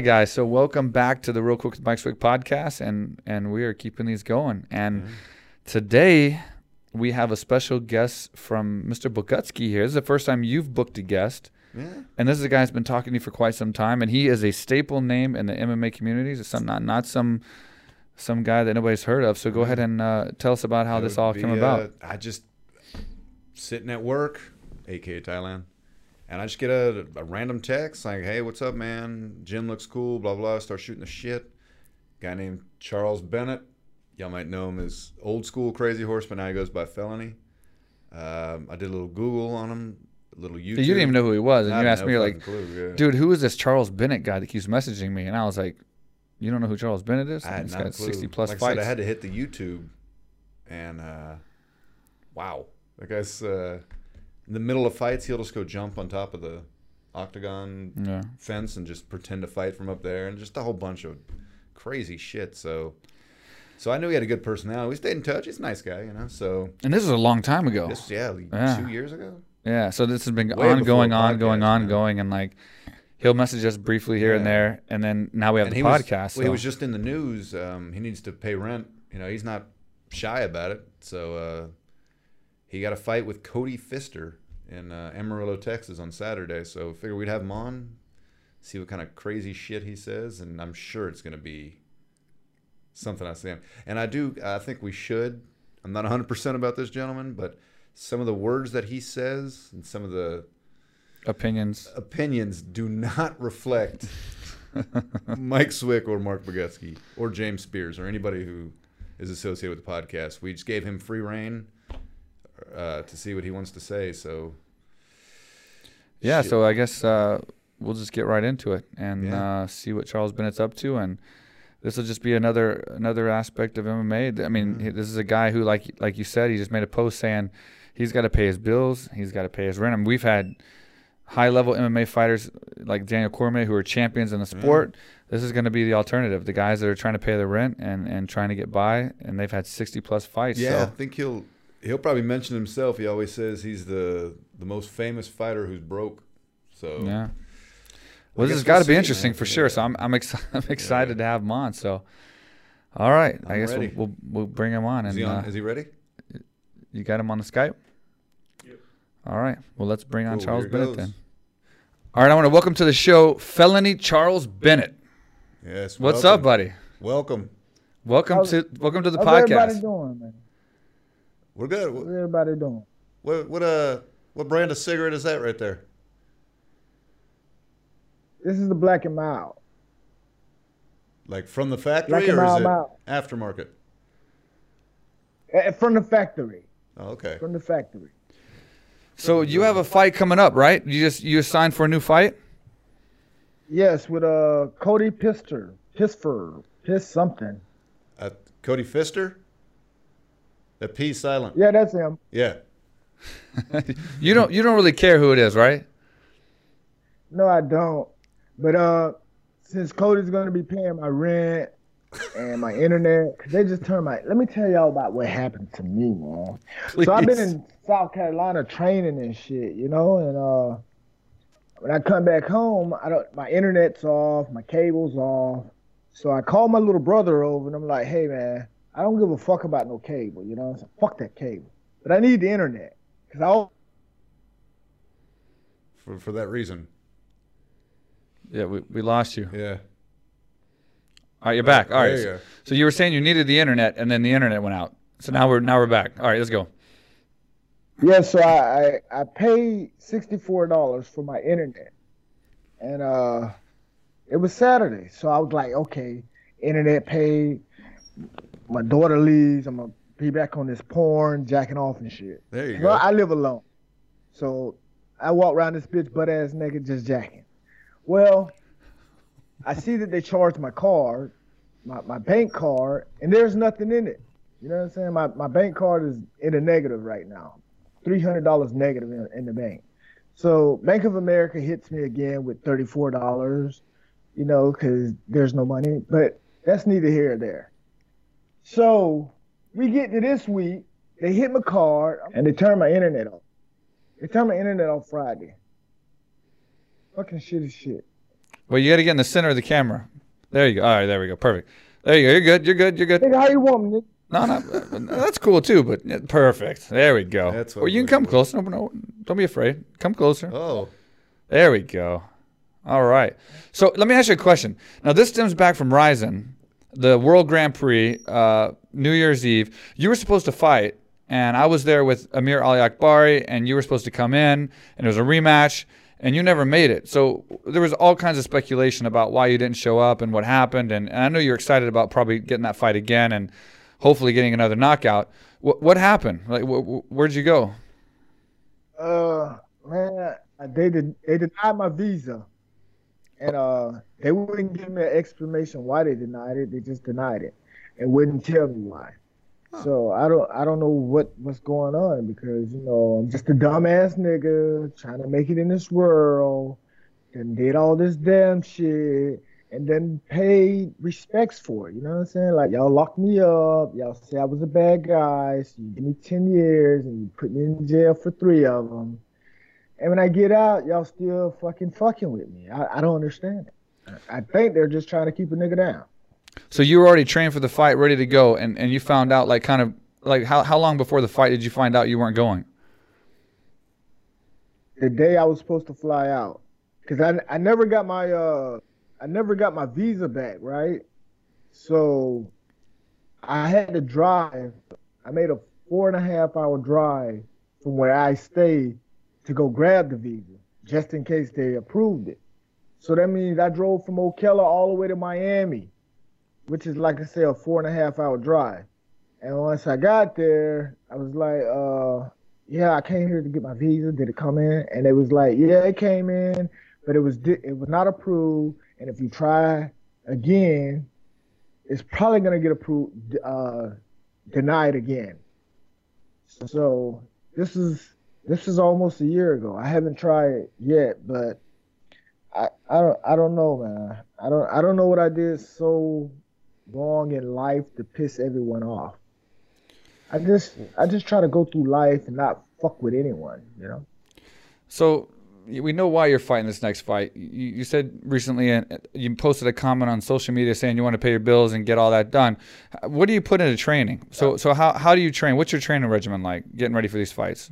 Right, guys. So welcome back to the Real Quick Mike Swick podcast, and and we are keeping these going. And today we have a special guest from Mr. Bogutsky here. This is the first time you've booked a guest, Yeah. and this is a guy who's been talking to you for quite some time, and he is a staple name in the MMA communities. It's some not not some some guy that nobody's heard of. So go ahead and uh, tell us about how It this all be, came uh, about. I just sitting at work, aka Thailand, and I just get a, a random text like, "Hey, what's up, man? Gym looks cool." Blah blah. Start shooting the shit. Guy named Charles Bennett. Y'all might know him as old school Crazy Horse, but now he goes by Felony. Um, I did a little Google on him, a little YouTube. You didn't even know who he was, and I you asked me, like, clue, yeah. dude, who is this Charles Bennett guy that keeps messaging me? And I was like, you don't know who Charles Bennett is? I had He's got clue. 60 plus like I fights. said, I had to hit the YouTube, and uh, wow, that guy's uh, in the middle of fights. He'll just go jump on top of the octagon yeah. fence and just pretend to fight from up there, and just a whole bunch of crazy shit. So, so I knew he had a good personality. We stayed in touch. He's a nice guy, you know. So And this was a long time ago. this, yeah, Yeah. two years ago. yeah. So this has been Way ongoing, ongoing, podcast, ongoing. And like, he'll message us briefly here and there. And then now we have and the he was, podcast. well, he was just in the news. Um, he needs to pay rent. You know, he's not shy about it. So uh, he got a fight with Cody Pfister in uh, Amarillo, Texas on Saturday. So figure we'd have him on, see what kind of crazy shit he says, and I'm sure it's going to be something I see. And I do. I think we should. I'm not 100 percent about this gentleman, but some of the words that he says and some of the opinions. opinions do not reflect Mike Swick or Mark Bogutsky or James Spears or anybody who is associated with the podcast. We just gave him free reign uh, to see what he wants to say. So Yeah. Shit. So I guess uh, we'll just get right into it and Yeah. uh, see what Charles Bennett's up to. And this will just be another another aspect of MMA. I mean, Mhm. this is a guy who, like like you said, he just made a post saying he's got to pay his bills, he's got to pay his rent. I mean, we've had high level MMA fighters like Daniel Cormier who are champions in the Mm-hmm. sport. This is going to be the alternative. The guys that are trying to pay their rent and, and trying to get by, and they've had 60 plus fights. yeah, I think he'll he'll probably mention himself. He always says he's the the most famous fighter who's broke. So Yeah. I Well, this guess has got to we'll be interesting man. for sure. So I'm I'm, ex- I'm excited to have him on. So, all right, I I'm guess we'll, we'll we'll bring him on. is And he on? uh, is he ready? you got him on the Skype. Yep. All right. Well, let's bring on Charles here Bennett goes. then. All right, I want to welcome to the show Felony Charles Bennett. Yes. What's welcome. up, buddy? Welcome. Welcome How's- to welcome to the How's everybody podcast. doing, man? We're good. How's What everybody doing? what, what uh what brand of cigarette is that right there? This is the Black and Mild. Like from the factory Black or is it Mild. aftermarket? Eh, From the factory. Oh, okay. From the factory. So you have a fight coming up, right? You just you signed for a new fight. Yes, with uh Cody Pister. Pisfer. Piss something. Uh, Cody Pfister? The P silent. Yeah, that's him. Yeah. You don't you don't really care who it is, right? No, I don't. But uh since Cody's gonna be paying my rent and my internet, 'cause they just turned my let me tell y'all about what happened to me, man. So I've been in South Carolina training and shit, you know, and uh when I come back home, I don't my internet's off, my cable's off. So I call my little brother over and I'm like, hey man, I don't give a fuck about no cable, you know? So fuck that cable. But I need the internet. Cause I For for that reason. Yeah, we, we lost you. Yeah. All right, you're back. All right. You So, so you were saying you needed the internet, and then the internet went out. So now we're now we're back. All right, let's go. Yeah, so I, I, I paid sixty-four dollars for my internet, and uh, it was Saturday, so I was like, okay, internet paid. My daughter leaves. I'm gonna be back on this porn, jacking off and shit. There you Well, go. I live alone, so I walk around this bitch butt ass naked, just jacking. Well, I see that they charged my card, my, my bank card, and there's nothing in it. You know what I'm saying? My my bank card is in a negative right now, three hundred dollars negative in, in the bank. So Bank of America hits me again with thirty four dollars, you know, because there's no money. But that's neither here or there. So we get to this week, they hit my card and they turn my internet off. They turn my internet off Friday. Fucking shit is shit. Well, you got to get in the center of the camera. There you go. All right, there we go. Perfect. There you go. You're good. You're good. You're good. Nigga, how you want me? Nigga? No, no, that's cool too. But perfect. There we go. That's what or you can come looking closer. No, no, don't be afraid. Come closer. Oh, There we go. All right. So let me ask you a question. Now this stems back from Rizin, the World Grand Prix, uh, New Year's Eve. You were supposed to fight, and I was there with Amir Aliakbari, and you were supposed to come in, and it was a rematch, and you never made it. So there was all kinds of speculation about why you didn't show up and what happened, and, and I know you're excited about probably getting that fight again and hopefully getting another knockout. What what happened? Like, wh- wh- where'd you go? Uh, man, they did they denied my visa, and uh, they wouldn't give me an explanation why they denied it. They just denied it, and wouldn't tell me why. So I don't I don't know what what's going on because you know I'm just a dumbass nigga trying to make it in this world, and did all this damn shit, and then paid respects for it. You know what I'm saying? Like y'all locked me up, y'all say I was a bad guy, so you give me ten years and you put me in jail for three of them. And when I get out, y'all still fucking fucking with me. I, I don't understand it. I I think they're just trying to keep a nigga down. So you were already trained for the fight, ready to go, and, and you found out like kind of like how, how long before the fight did you find out you weren't going? the day I was supposed to fly out, because I I never got my uh I never got my visa back, right? So I had to drive. I made a four and a half hour drive from where I stayed to go grab the visa, just in case they approved it. So that means I drove from Ocala all the way to Miami, which is like I say a four and a half hour drive. And once I got there, I was like, uh, yeah, I came here to get my visa. Did it come in? And it was like, yeah, it came in, but it was it was not approved. And if you try again, it's probably gonna get approved, uh, denied again. So this is this is almost a year ago. I haven't tried it yet, but I I don't I don't know, man. I don't I don't know what I did so wrong in life to piss everyone off. I just I just try to go through life and not fuck with anyone, you know. So we know why you're fighting this next fight. You, you said recently, uh, you posted a comment on social media saying you want to pay your bills and get all that done. What do you put into training? So so how how do you train? What's your training regimen like? Getting ready for these fights?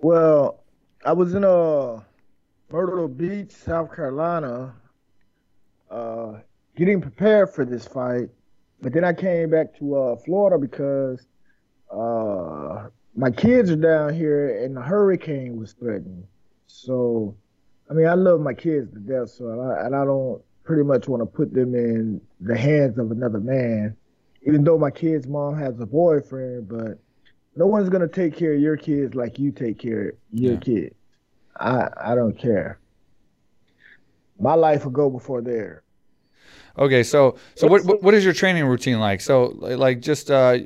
Well, I was in uh Myrtle Beach, South Carolina, uh, getting prepared for this fight, but then I came back to uh, Florida because uh, my kids are down here and the hurricane was threatening. So, I mean, I love my kids to death, so I, and I don't pretty much want to put them in the hands of another man, even though my kid's mom has a boyfriend, but no one's gonna take care of your kids like you take care of your Yeah. kids. I I don't care. My life will go before theirs. Okay, so so what what, what is your training routine like? So like just uh,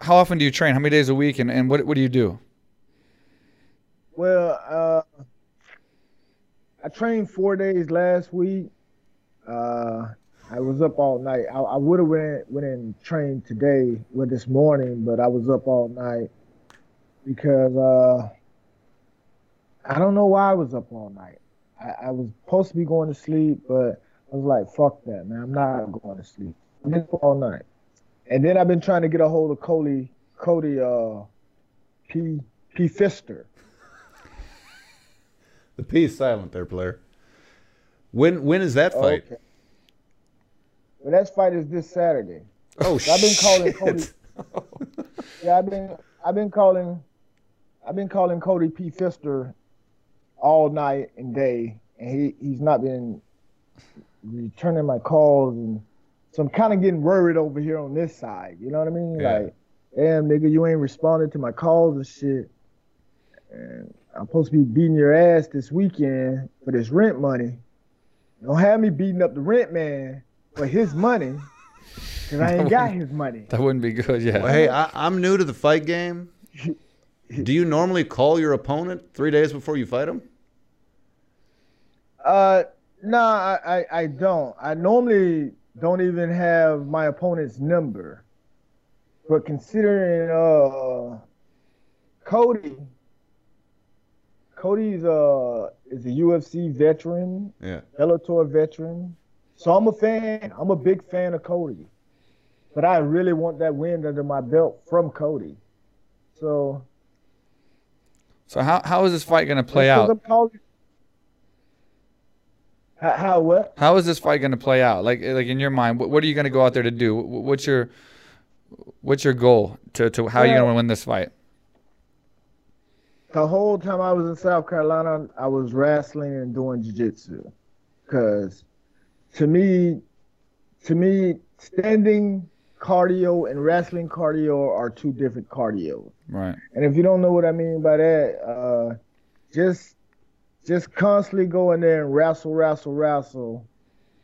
how often do you train? How many days a week? And, and what what do you do? Well, uh, I trained four days last week. Uh, I was up all night. I, I would have went went and trained today, well this morning, but I was up all night because uh, I don't know why I was up all night. I, I was supposed to be going to sleep, but I was like, "Fuck that, man! I'm not going to sleep." Been up all night, and then I've been trying to get a hold of Cody, Cody, uh, P. P. Fister. the P is silent there, player. When when is that fight? Okay. Well, that fight is this Saturday. Oh, I've been calling shit. Cody. Yeah, I've been I've been calling I've been calling Cody P. Fister all night and day, and he he's not been returning my calls, and so I'm kind of getting worried over here on this side. You know what I mean? Yeah. Like, damn nigga, you ain't responding to my calls and shit. And I'm supposed to be beating your ass this weekend for this rent money. Don't have me beating up the rent man for his money, cause I ain't got his money. That wouldn't be good. Yeah. Well, hey, I, I'm new to the fight game. Do you normally call your opponent three days before you fight him? Uh, no, I, I, I don't. I normally don't even have my opponent's number. But considering uh Cody, Cody's uh is a UFC veteran, Yeah. Bellator veteran. So I'm a fan. I'm a big fan of Cody. But I really want that win under my belt from Cody. So So how how is this fight going to play out? Calling- How, how what? How is this fight going to play out? Like like in your mind, what, what are you going to go out there to do? What's your what's your goal to to how are you going to win this fight? The whole time I was in South Carolina, I was wrestling and doing jiu-jitsu. Cause to me, to me, standing cardio and wrestling cardio are two different cardio. Right. And if you don't know what I mean by that, uh, just just constantly go in there and wrestle, wrestle, wrestle,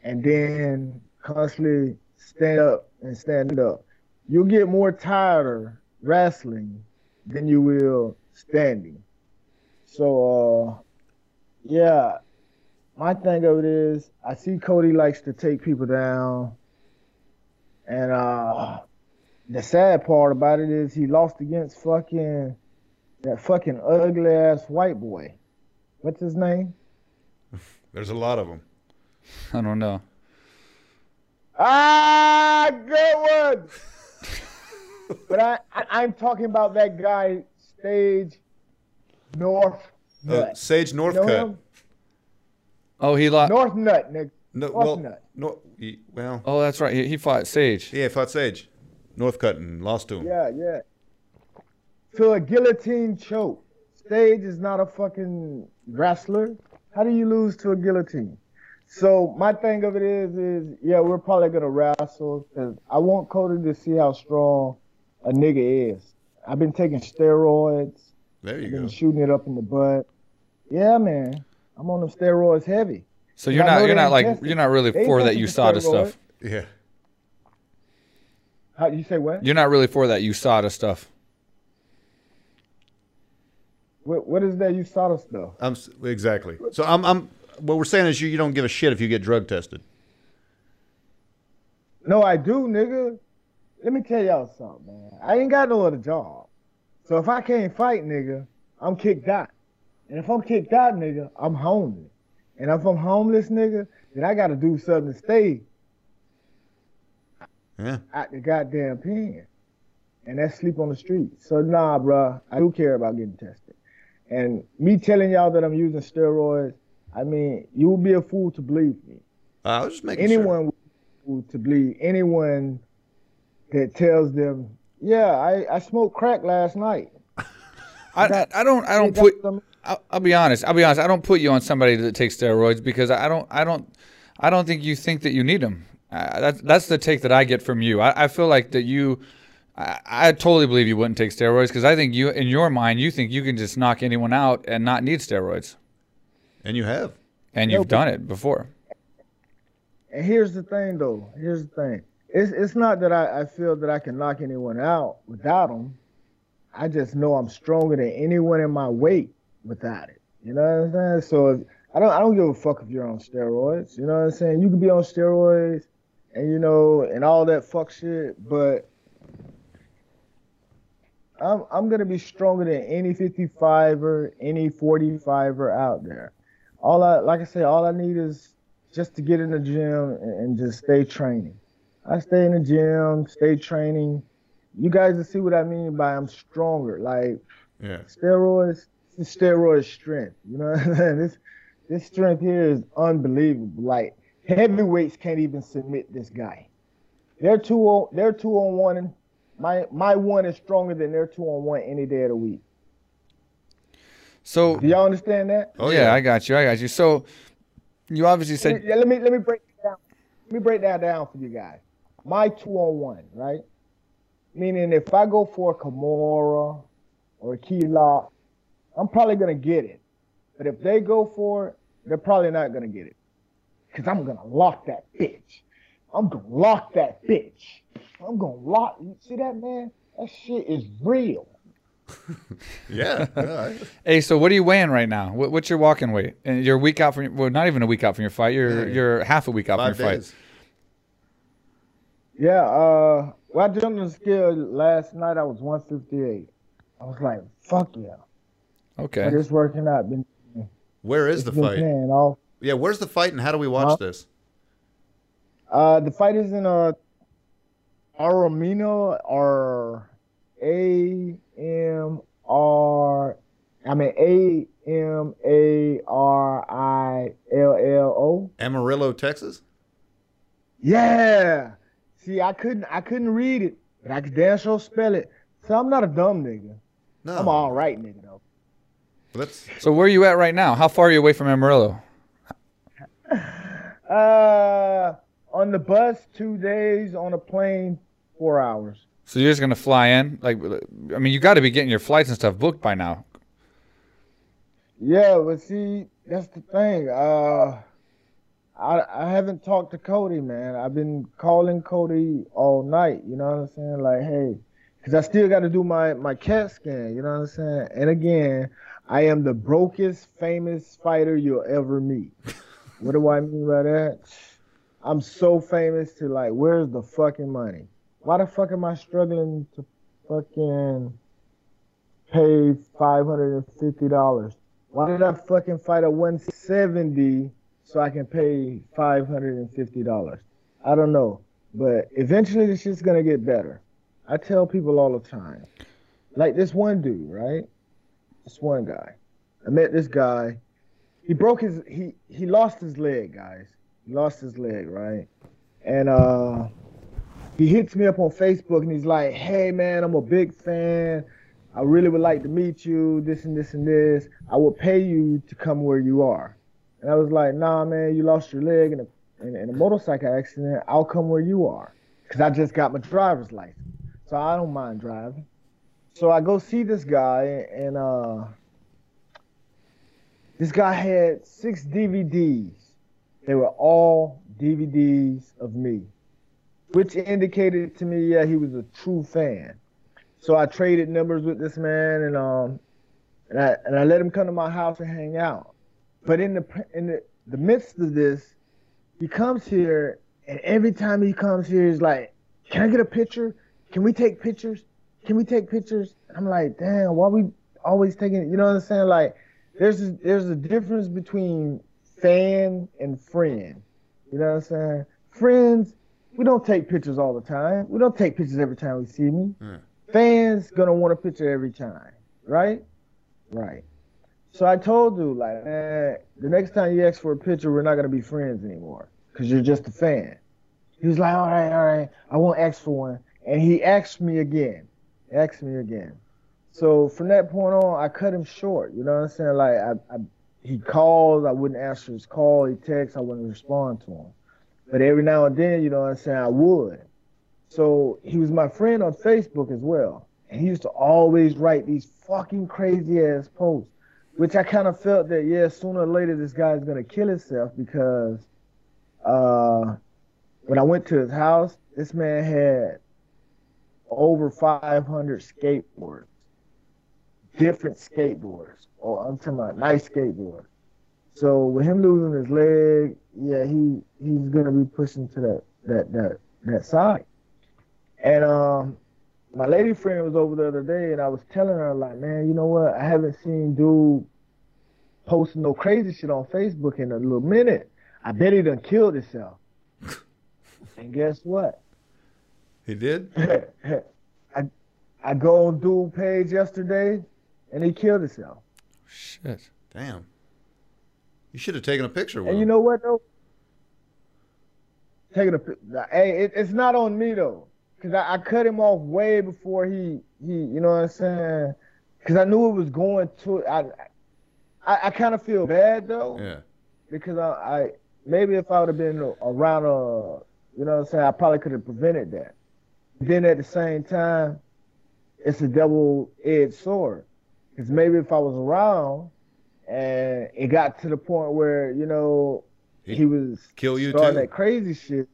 and then constantly stand up and stand up. You'll get more tired wrestling than you will standing. So uh, yeah, my thing of it is I see Cody likes to take people down. And uh the sad part about it is he lost against fucking that fucking ugly ass white boy. What's his name? There's a lot of them. I don't know. Ah, good one. but I, I I'm talking about that guy Sage North Uh, Nut. Sage You know Northcutt. Him? Oh, he lost. North Nut, nigga. No, North well, Nut. no, he, well, Oh, that's right. He, he fought Sage. yeah, he fought Sage. Northcutt and lost to him. Yeah, yeah. To a guillotine choke. Sage is not a fucking wrestler. How do you lose to a guillotine? So my thing of it is, is yeah, we're probably gonna wrestle because I want Cody to see how strong a nigga is. I've been taking steroids. There you I've been go. shooting it up in the butt. Yeah, man, I'm on them steroids heavy. So you're not you're not like tested. you're not really They for that tested for USADA stuff. Yeah. How you say what? You're not really for that USADA stuff. What, what is that USADA stuff? I'm exactly. So I'm I'm what we're saying is you, you don't give a shit if you get drug tested. No, I do, nigga. Let me tell y'all something, man. I ain't got no other job. So if I can't fight, nigga, I'm kicked out. And if I'm kicked out, nigga, I'm homeless. And if I'm homeless, nigga, then I gotta do something to stay Yeah. out the goddamn pen. And that's sleep on the street. So nah, bruh, I do care about getting tested. And me telling y'all that I'm using steroids, I mean, you would be a fool to believe me. Uh, I was just making sure. anyone would be a fool to believe anyone that tells them, yeah, I, I smoked crack last night. I, That- I don't I don't put I'll, I'll be honest. I'll be honest. I don't put you on somebody that takes steroids because I don't. I don't. I don't think you think that you need them. Uh, that's that's the take that I get from you. I, I feel like that you. I, I totally believe you wouldn't take steroids because I think you, in your mind, you think you can just knock anyone out and not need steroids, And you have. and you've but- done it before. And here's the thing, though. Here's the thing. It's it's not that I, I feel that I can knock anyone out without them. I just know I'm stronger than anyone in my weight without it. You know what I'm saying? So if, I don't I don't give a fuck if you're on steroids. You know what I'm saying? You can be on steroids and you know and all that fuck shit, but I'm I'm gonna be stronger than any 55er, any 45er out there. All I like I say, all I need is just to get in the gym and, and just stay training. I stay in the gym, stay training. You guys will see what I mean by I'm stronger. Like Yeah. steroids, it's steroid strength. You know what I'm saying? This this strength here is unbelievable. Like heavyweights can't even submit this guy. They're two on they're two on one. And my my one is stronger than their two on one any day of the week. So Do y'all understand that? Oh yeah, yeah. I got you. I got you. So you obviously said Yeah, let me let me break it down. Let me break that down for you guys. My two on one, right? Meaning if I go for a Kimura or a key lock, I'm probably gonna get it. But if they go for it, they're probably not gonna get it. Cause I'm gonna lock that bitch. I'm gonna lock that bitch. I'm gonna lock you see that man? That shit is real. Yeah. yeah, Hey, so what are you weighing right now? What, what's your walking weight? And you're a week out from your, well, not even a week out from your fight. You're Yeah. you're half a week out Five from your days. fight. Yeah, uh, well, I jumped on the scale last night. I was 158. I was like, fuck yeah. Okay. But it's working out. Been, Where is it's the been fight? paying off. Yeah, where's the fight and how do we watch Huh? this? Uh, the fight is in uh, Aramino or A M R. I mean A M A R I L L O. Amarillo, Texas? Yeah. See, I couldn't I couldn't read it, but I could damn sure spell it. So I'm not a dumb nigga. No. I'm all right nigga though. Let's So where are you at right now? How far are you away from Amarillo? Uh, on the bus two days, on a plane four hours. So you're just gonna fly in? Like, I mean, you got to be getting your flights and stuff booked by now. Yeah, but see, that's the thing. Uh, I I haven't talked to Cody, man. I've been calling Cody all night. You know what I'm saying? Like, hey, because I still got to do my my CAT scan. You know what I'm saying? And again, I am the brokest famous fighter you'll ever meet. what do I mean by that? I'm so famous to like, where's the fucking money? Why the fuck am I struggling to fucking pay five hundred and fifty dollars? Why did I fucking fight at 170 so I can pay $550? I don't know. But eventually this shit's gonna get better. I tell people all the time. Like this one dude, right? This one guy. I met this guy. He broke his he he lost his leg, guys. He lost his leg, right? And uh he hits me up on Facebook and he's like, Hey man, I'm a big fan. I really would like to meet you, this and this and this. I will pay you to come where you are. And I was like, nah, man, you lost your leg in a, in, in a motorcycle accident. I'll come where you are. Because I just got my driver's license. So I don't mind driving. So I go see this guy, and uh, this guy had six DVDs. They were all DVDs of me, which indicated to me, yeah, he was a true fan. So I traded numbers with this man, and um, and I and I let him come to my house and hang out. But in the in the, the midst of this, he comes here, and every time he comes here, he's like, "Can I get a picture? Can we take pictures? Can we take pictures?" I'm like, "Damn, why we always taking?" You know what I'm saying? Like, there's a, there's a difference between fan and friend. You know what I'm saying? Friends, we don't take pictures all the time. We don't take pictures every time we see me. Yeah. Fans gonna want a picture every time, right? Right. So I told you, like, man, the next time you ask for a picture, we're not gonna be friends anymore, cause you're just a fan. He was like, all right, all right, I won't ask for one, and he asked me again, asked me again. So from that point on, I cut him short. You know what I'm saying? Like, I, I he called, I wouldn't answer his call. He texts, I wouldn't respond to him. But every now and then, you know what I'm saying, I would. So he was my friend on Facebook as well. And he used to always write these fucking crazy ass posts, which I kind of felt that, yeah, sooner or later this guy's going to kill himself because uh, when I went to his house, this man had over 500 skateboards, different skateboards. Oh, I'm talking about nice skateboards. So with him losing his leg, yeah, he he's gonna be pushing to that that that that side. And um, my lady friend was over the other day, and I was telling her like, man, you know what? I haven't seen dude posting no crazy shit on Facebook in a little minute. I bet he done killed himself. and guess what? He did? I I go on dual page yesterday, and he killed himself. Shit. Damn. You should have taken a picture with And him. you know what though? Taking a pi- hey, it, it's not on me though, cause I, I cut him off way before he he, you know what I'm saying? Cause I knew it was going to. I I, I kind of feel bad though, yeah. because I, I maybe if I would have been around, uh, you know what I'm saying, I probably could have prevented that. Then at the same time, it's a double-edged sword, cause maybe if I was around and it got to the point where you know He he was kill you starting too? that crazy shit.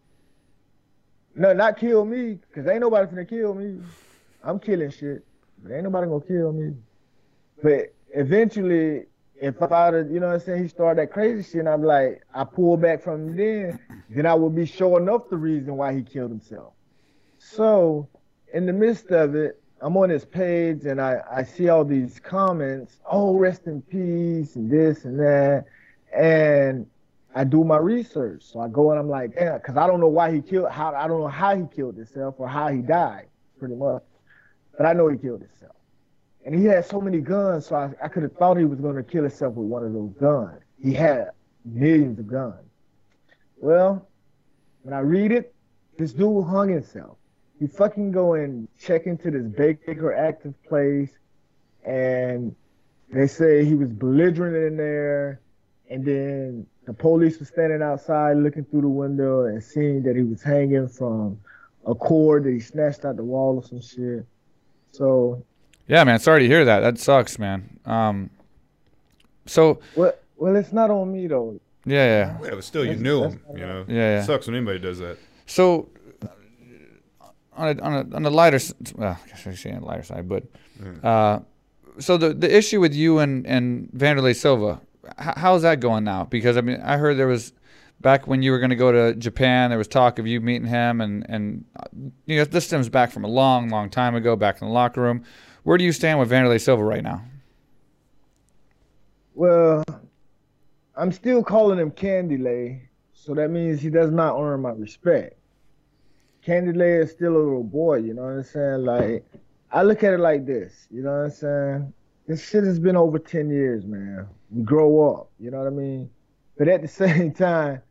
No, not kill me, cause ain't nobody finna kill me. I'm killing shit, but ain't nobody gonna kill me. But eventually, if I, you know what I'm saying, he started that crazy shit, and I'm like, I pull back from him then, then I would be showing up the reason why he killed himself. So, in the midst of it, I'm on his page and I, I see all these comments, oh, rest in peace and this and that. And I do my research. So I go and I'm like, yeah, because I don't know why he killed, how I don't know how he killed himself or how he died, pretty much. But I know he killed himself. And he had so many guns, so I, I could have thought he was going to kill himself with one of those guns. He had millions of guns. Well, when I read it, this dude hung himself. He fucking go and check into this Baker active place, and they say he was belligerent in there, and then the police was standing outside looking through the window and seeing that he was hanging from a cord that he snatched out the wall or some shit. So Yeah, man. Sorry to hear that. That sucks, man. Um, so well, well, it's not on me though. yeah, yeah. Yeah, but still, you That's- knew that's him. not You know, Yeah, yeah. sucks when anybody does that. So on a on a on a lighter, well, I guess I say on a lighter side, but uh, so the the issue with you and and Wanderlei Silva, h- how's that going now? Because I mean, I heard there was back when you were going to go to Japan, there was talk of you meeting him, and and uh, you know this stems back from a long, long time ago, back in the locker room. Where do you stand with Wanderlei Silva right now? Well, I'm still calling him Candy Lay, so that means he does not earn my respect. Candy Lay is still a little boy, you know what I'm saying? Like, I look at it like this, you know what I'm saying? This shit has been over 10 years, man. We grow up, you know what I mean? But at the same time,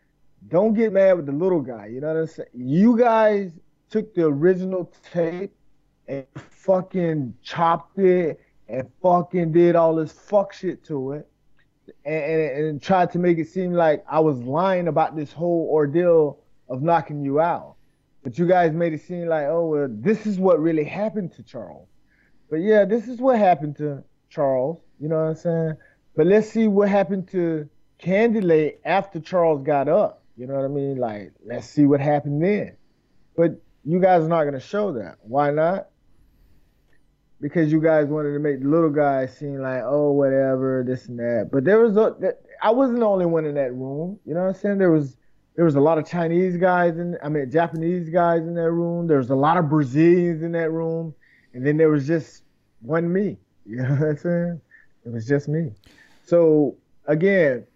don't get mad with the little guy, you know what I'm saying? You guys took the original tape and fucking chopped it and fucking did all this fuck shit to it and, and, and tried to make it seem like I was lying about this whole ordeal of knocking you out. But you guys made it seem like, oh, well, this is what really happened to Charles. But yeah, this is what happened to Charles. You know what I'm saying? But let's see what happened to Candylate after Charles got up. You know what I mean? Like, let's see what happened then. But you guys are not going to show that. Why not? Because you guys wanted to make the little guy seem like, oh, whatever, this and that. But there was a, I wasn't the only one in that room. You know what I'm saying? There was there was a lot of Chinese guys in, I mean, Japanese guys in that room. There was a lot of Brazilians in that room, and then there was just one me. You know what I'm saying? It was just me. So again,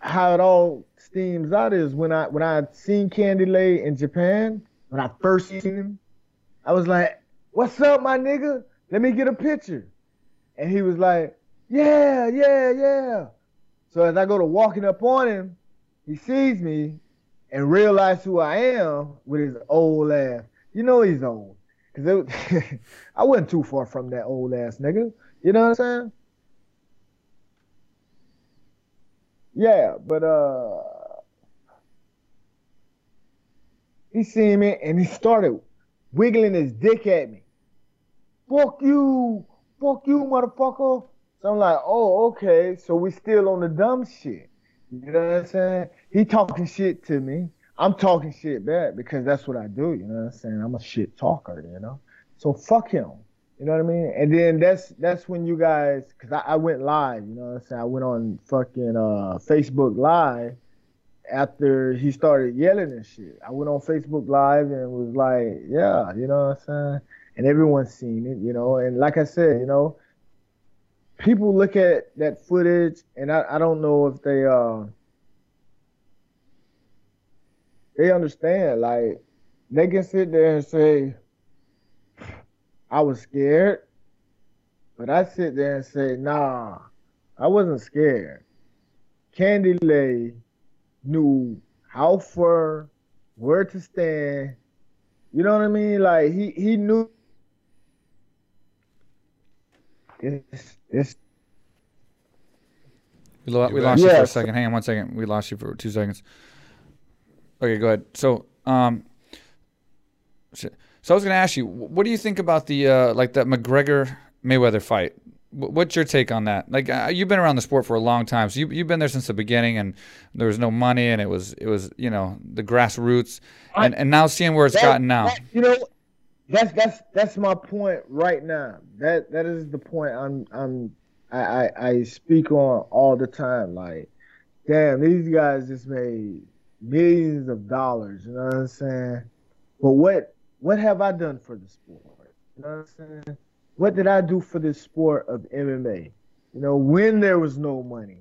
how it all steams out is when I when I seen Candy Lay in Japan, when I first seen him, I was like, "What's up, my nigga? Let me get a picture." And he was like, "Yeah, yeah, yeah." So as I go to walking up on him, he sees me and realize who I am with his old ass. You know he's old. Cause it, I wasn't too far from that old ass nigga. You know what I'm saying? Yeah, but uh he seen me and he started wiggling his dick at me. Fuck you, fuck you, motherfucker. So I'm like, oh, okay. So we still on the dumb shit. You know what I'm saying? He talking shit to me. I'm talking shit back because that's what I do. You know what I'm saying? I'm a shit talker. You know. So fuck him. You know what I mean? And then that's that's when you guys, cause I, I went live. You know what I'm saying? I went on fucking uh, Facebook Live after he started yelling and shit. I went on Facebook Live and was like, yeah, you know what I'm saying? And everyone's seen it, you know. And like I said, you know, people look at that footage and I, I don't know if they uh they understand. Like they can sit there and say, I was scared. But I sit there and say, nah, I wasn't scared. Candy Lay knew how far, where to stand. You know what I mean? Like he he knew this this We, lo- we back? lost you for a second. Hang on one second. We lost you for two seconds. Okay, go ahead. So, um, so so I was going to ask you, what do you think about the uh, like that McGregor Mayweather fight? What's your take on that? Like, uh, you've been around the sport for a long time, so you you've been there since the beginning, and there was no money, and it was it was you know the grassroots, and and now seeing where it's That- gotten now. that- you know, that's that's that's my point right now. That that is the point I'm I'm I I, I speak on all the time. Like, damn, these guys just made millions of dollars. You know what I'm saying? But what what have I done for the sport? You know what I'm saying? What did I do for this sport of MMA? You know, when there was no money,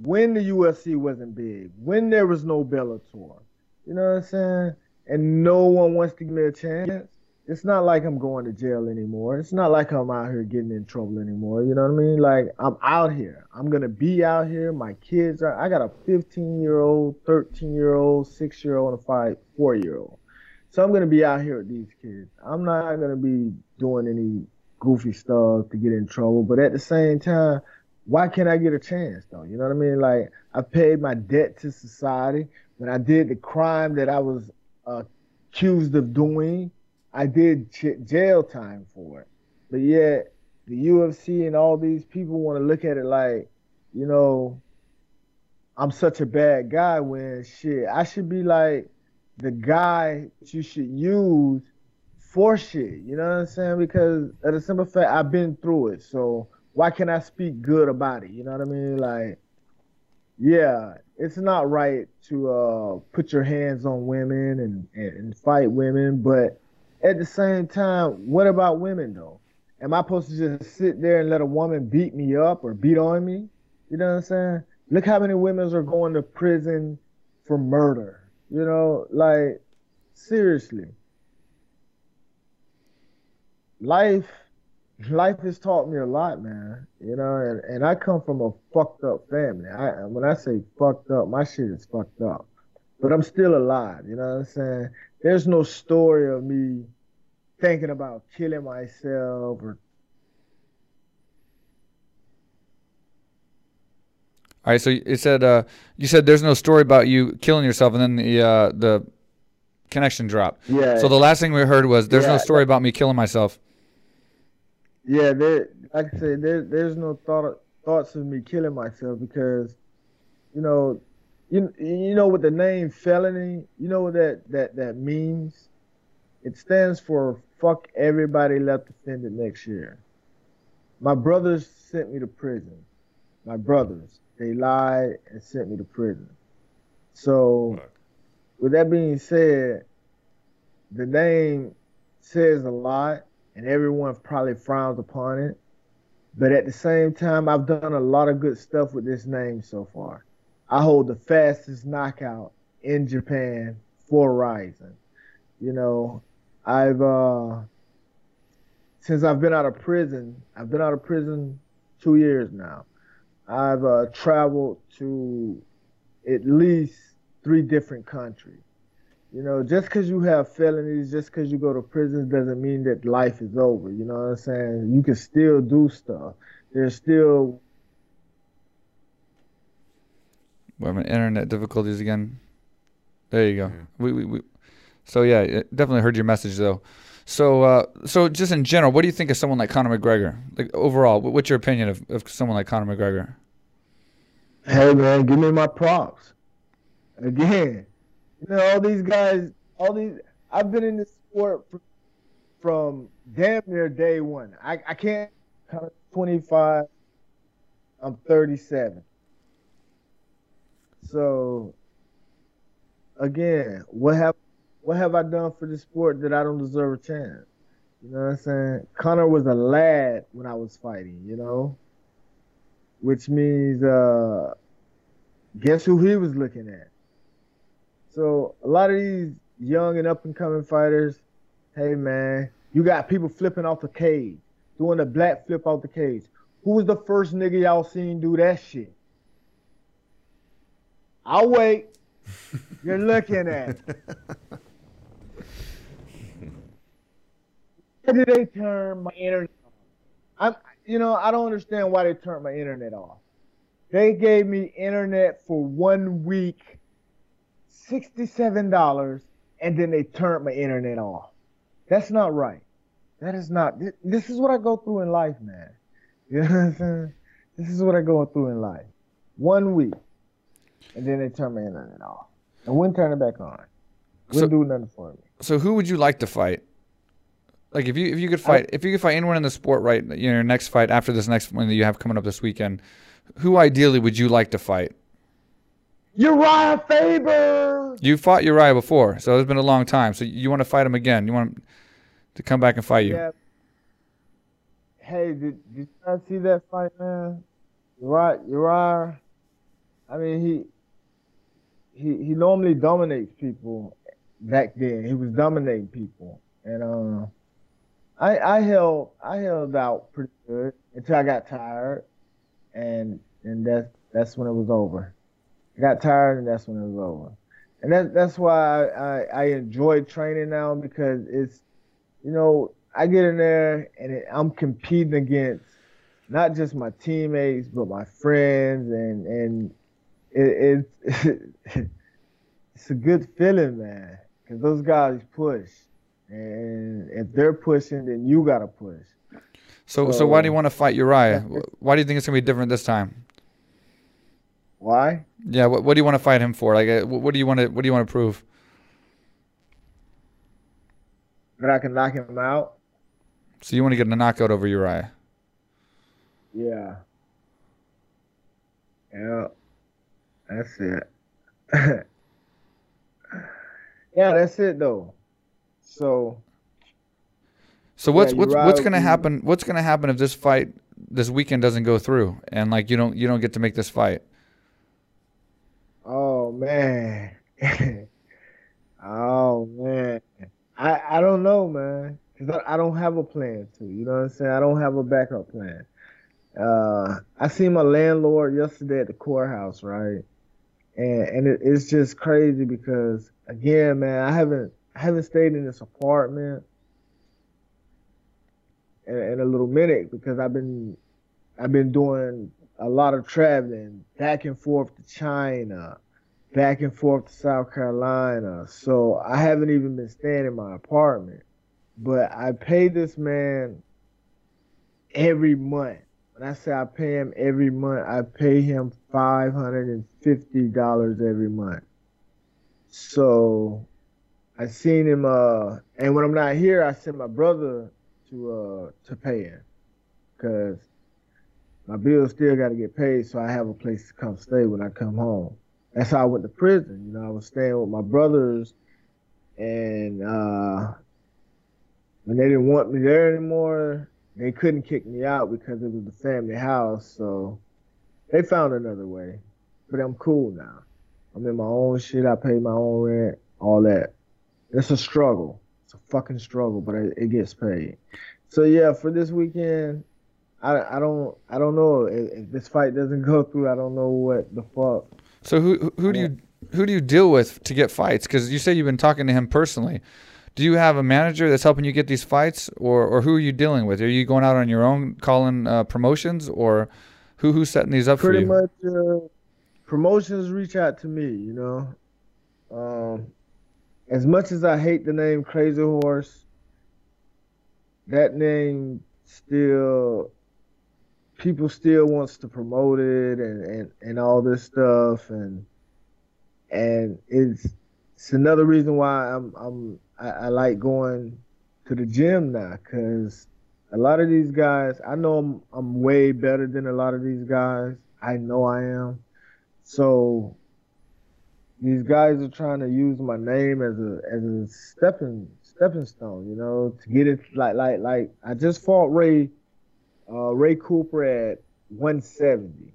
when the UFC wasn't big, when there was no Bellator. You know what I'm saying? And no one wants to give me a chance it's not like I'm going to jail anymore. It's not like I'm out here getting in trouble anymore. You know what I mean? Like I'm out here. I'm gonna be out here. My kids are. I got a 15 year old, 13 year old, six year old, and a five, four year old. So I'm gonna be out here with these kids. I'm not gonna be doing any goofy stuff to get in trouble. But at the same time, why can't I get a chance though? You know what I mean? Like I paid my debt to society when I did the crime that I was uh, accused of doing I did ch- jail time for it. But yet, the UFC and all these people want to look at it like, you know, I'm such a bad guy when shit, I should be like the guy you should use for shit. You know what I'm saying? Because at a simple fact, I've been through it. So why can't I speak good about it? You know what I mean? Like, yeah, it's not right to uh, put your hands on women and, and, and fight women, but at the same time, what about women though? Am I supposed to just sit there and let a woman beat me up or beat on me? You know what I'm saying? Look how many women are going to prison for murder. You know, like seriously. Life life has taught me a lot, man. You know, and, and I come from a fucked up family. I when I say fucked up, my shit is fucked up. But I'm still alive, you know what I'm saying? There's no story of me thinking about killing myself or All right, so it said uh, you said there's no story about you killing yourself, and then the uh, the connection dropped. Yeah. So the last thing we heard was there's no Yeah. story about me killing myself. yeah, there like I said, there there's no thought thoughts of me killing myself because, you know, you you know what the name felony, you know what that that that means? It stands for fuck everybody left offended next year. My brothers sent me to prison. My brothers, they lied and sent me to prison. So, Fuck. with that being said, the name says a lot, and everyone probably frowns upon it. But at the same time, I've done a lot of good stuff with this name so far. I hold the fastest knockout in Japan for Rizin. You know, I've uh since I've been out of prison, I've been out of prison two years now. I've uh, traveled to at least three different countries. You know, just because you have felonies, just because you go to prison, doesn't mean that life is over. You know what I'm saying? You can still do stuff. There's still Wait a minute, internet difficulties again. There you go. Yeah. We, we, we, so yeah, it definitely heard your message though. So uh, so just in general, what do you think of someone like Conor McGregor? Like overall, what's your opinion of, of someone like Conor McGregor? hey man, give me my props. Again, you know all these guys, all these. I've been in this sport from, from damn near day one. I I can't count 25. I'm 37. So again, what have what have I done for this sport that I don't deserve a chance? You know what I'm saying? Conor was a lad when I was fighting, you know? Which means uh guess who he was looking at? So a lot of these young and up and coming fighters, hey man, you got people flipping off the cage, doing the black flip off the cage. Who was the first nigga y'all seen do that shit? I'll wait. You're looking at. Why did they turn my internet off? I'm, you know, I don't understand why they turned my internet off. They gave me internet for one week, sixty-seven dollars, and then they turned my internet off. That's not right. That is not. thi- This is what I go through in life, man. You know what I'm saying? This is what I go through in life. One week, and then they turn my internet off, and wouldn't turn it back on. Wouldn't So- do nothing for me. So who would you like to fight? Like if you if you could fight if you could fight anyone in the sport right, you know, your next fight after this next one that you have coming up this weekend, who ideally would you like to fight? Uriah Faber. You fought Uriah before, so it's been a long time. So you want to fight him again? You want him to come back and fight you? Yeah, hey, did, did you see that fight, man? Uriah, Uriah, I mean, he he he normally dominates people back then. He was dominating people, and uh, I I held I held out pretty good until I got tired, and and that's that's when it was over. I got tired, and that's when it was over. And that that's why I, I, enjoy training now because it's you know I get in there and it, I'm competing against not just my teammates but my friends and and it, it it's a good feeling, man. Because those guys push, and if they're pushing, then you gotta push. So, so, so why do you want to fight Uriah? Why do you think it's gonna be different this time? Why? Yeah. What, what do you want to fight him for? Like, uh, what do you want to what do you want to prove? That I can knock him out. So you want to get a knockout over Uriah? Yeah. Yeah. That's it. yeah, that's it though. So. So what's yeah, what's what's gonna happen? What's gonna happen if this fight this weekend doesn't go through and like you don't you don't get to make this fight? Oh man. oh man. I I don't know, man. Cause I, I don't have a plan to. You know what I'm saying? I don't have a backup plan. Uh, I seen my landlord yesterday at the courthouse, right? And and it, it's just crazy because again, man, I haven't I haven't stayed in this apartment in, in a little minute because I've been I've been doing a lot of traveling back and forth to China, back and forth to South Carolina. So I haven't even been staying in my apartment. But I pay this man every month. When I say I pay him every month, I pay him five hundred and fifty dollars every month. So I seen him uh and when I'm not here I send my brother to uh to pay him. Cause my bills still gotta get paid so I have a place to come stay when I come home. That's how I went to prison. You know, I was staying with my brothers and uh when they didn't want me there anymore, they couldn't kick me out because it was the family house. So they found another way. But I'm cool now. I'm in my own shit. I pay my own rent, all that. It's a struggle. It's a fucking struggle, but it, it gets paid. So yeah, for this weekend, I, I don't I don't know if, if, this fight doesn't go through. I don't know what the fuck. So who who do you who do you deal with to get fights? Because you say you've been talking to him personally do you have a manager that's helping you get these fights, or or who are you dealing with? Are you going out on your own, calling uh, promotions, or who who's setting these up Pretty for you? Pretty much, uh, promotions reach out to me. You know, um, as much as I hate the name Crazy Horse, that name still people still wants to promote it and, and, and all this stuff and and it's it's another reason why I'm I'm I, I like going to the gym now because a lot of these guys, I know I'm, I'm way better than a lot of these guys. I know I am. So these guys are trying to use my name as a as a stepping stepping stone, you know, to get it like like like I just fought Ray uh, Ray Cooper at 170.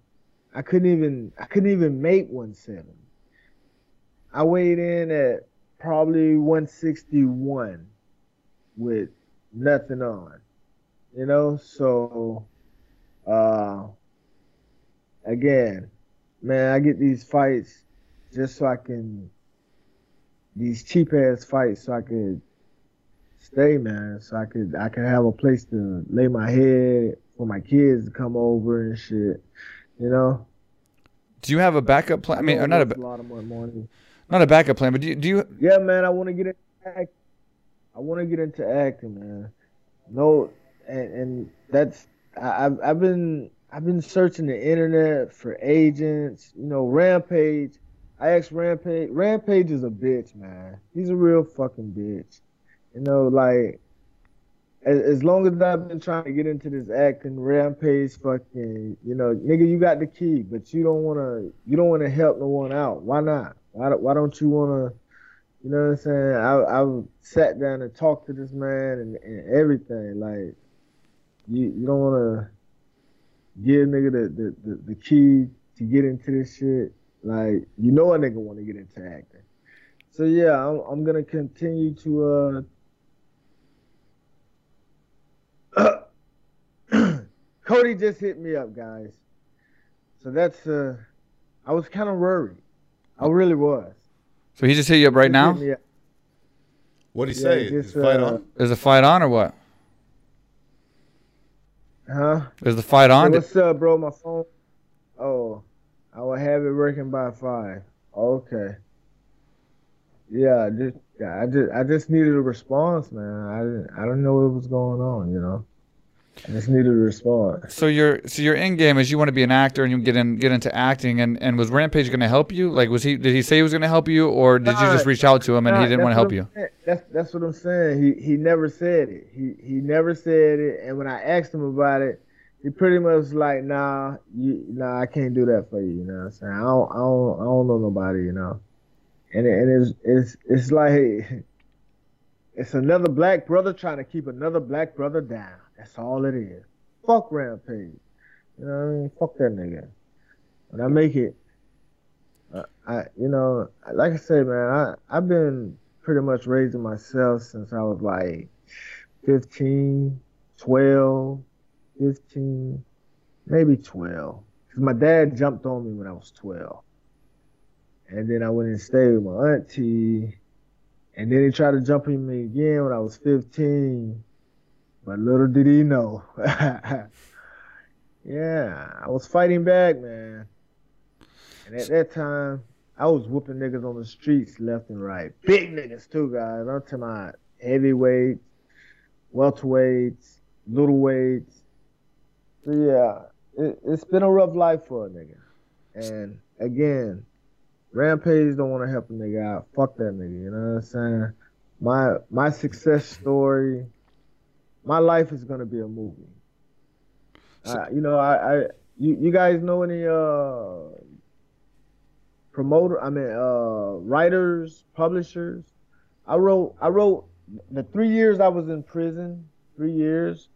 I couldn't even I couldn't even make 170. I weighed in at probably 161 with nothing on. You know, so uh again, man, I get these fights just so I can these cheap ass fights so I could stay, man, so I could I could have a place to lay my head for my kids to come over and shit. You know? Do you have a backup plan? I mean, or not a, a lot of money not a backup plan, but do you, do you? Yeah, man, I want to get into acting. I want to get into acting, man. No, and, and that's I, I've I've been I've been searching the internet for agents. You know, Rampage. I asked Rampage. Rampage is a bitch, man. He's a real fucking bitch. You know, like as, as long as I've been trying to get into this acting, Rampage, fucking, you know, nigga, you got the key, but you don't wanna, you don't wanna help no one out. Why not? Why, why don't you want to, you know what I'm saying? I, I sat down and talked to this man and, and everything. Like, you you don't want to give nigga the, the, the, the key to get into this shit. Like you know a nigga want to get into acting. So yeah, I'm I'm gonna continue to uh. Cody just hit me up, guys. So that's uh, I was kind of worried. I really was. So he just hit you up right Just now. hit me up. What'd he Yeah, say? just, Is fight uh, on? Is the fight on or what? Huh? Is the fight Hey, on? what's up, bro? My phone. I will have it working by five. Okay. Yeah, I just, yeah, I just, I just needed a response, man. I didn't, I don't know what was going on, you know. I just needed a response. So your so your end game is you want to be an actor and you get in get into acting and, and was Rampage going to help you? Like was he did he say he was going to help you or did you just reach out to him and he didn't want to help you? Saying. That's that's what I'm saying. He he never said it. He he never said it. And when I asked him about it, he pretty much like, "Nah, you nah, I can't do that for you." You know what I'm saying? I don't I don't I don't know nobody. You know. And it, and it's it's it's like it's another black brother trying to keep another black brother down. That's all it is. Fuck Rampage. You know what I mean? Fuck that nigga. When I make it, I you know, like I said, man, I I've been pretty much raising myself since I was like 15, 12, 15, maybe 12. Cause my dad jumped on me when I was 12. And then I went and stayed with my auntie. And then he tried to jump on me again when I was 15. But little did he know. yeah, I was fighting back, man. And at that time, I was whooping niggas on the streets left and right. Big niggas too, guys. I'm talking about heavyweights, welterweights, little weights. So yeah, it, it's been a rough life for a nigga. And again, Rampage don't want to help a nigga out. Fuck that nigga. You know what I'm saying? My my success story, my life is gonna be a movie. Uh, you know, I, I you, you guys know any uh promoter I mean uh writers, publishers. I wrote I wrote the three years I was in prison, three years,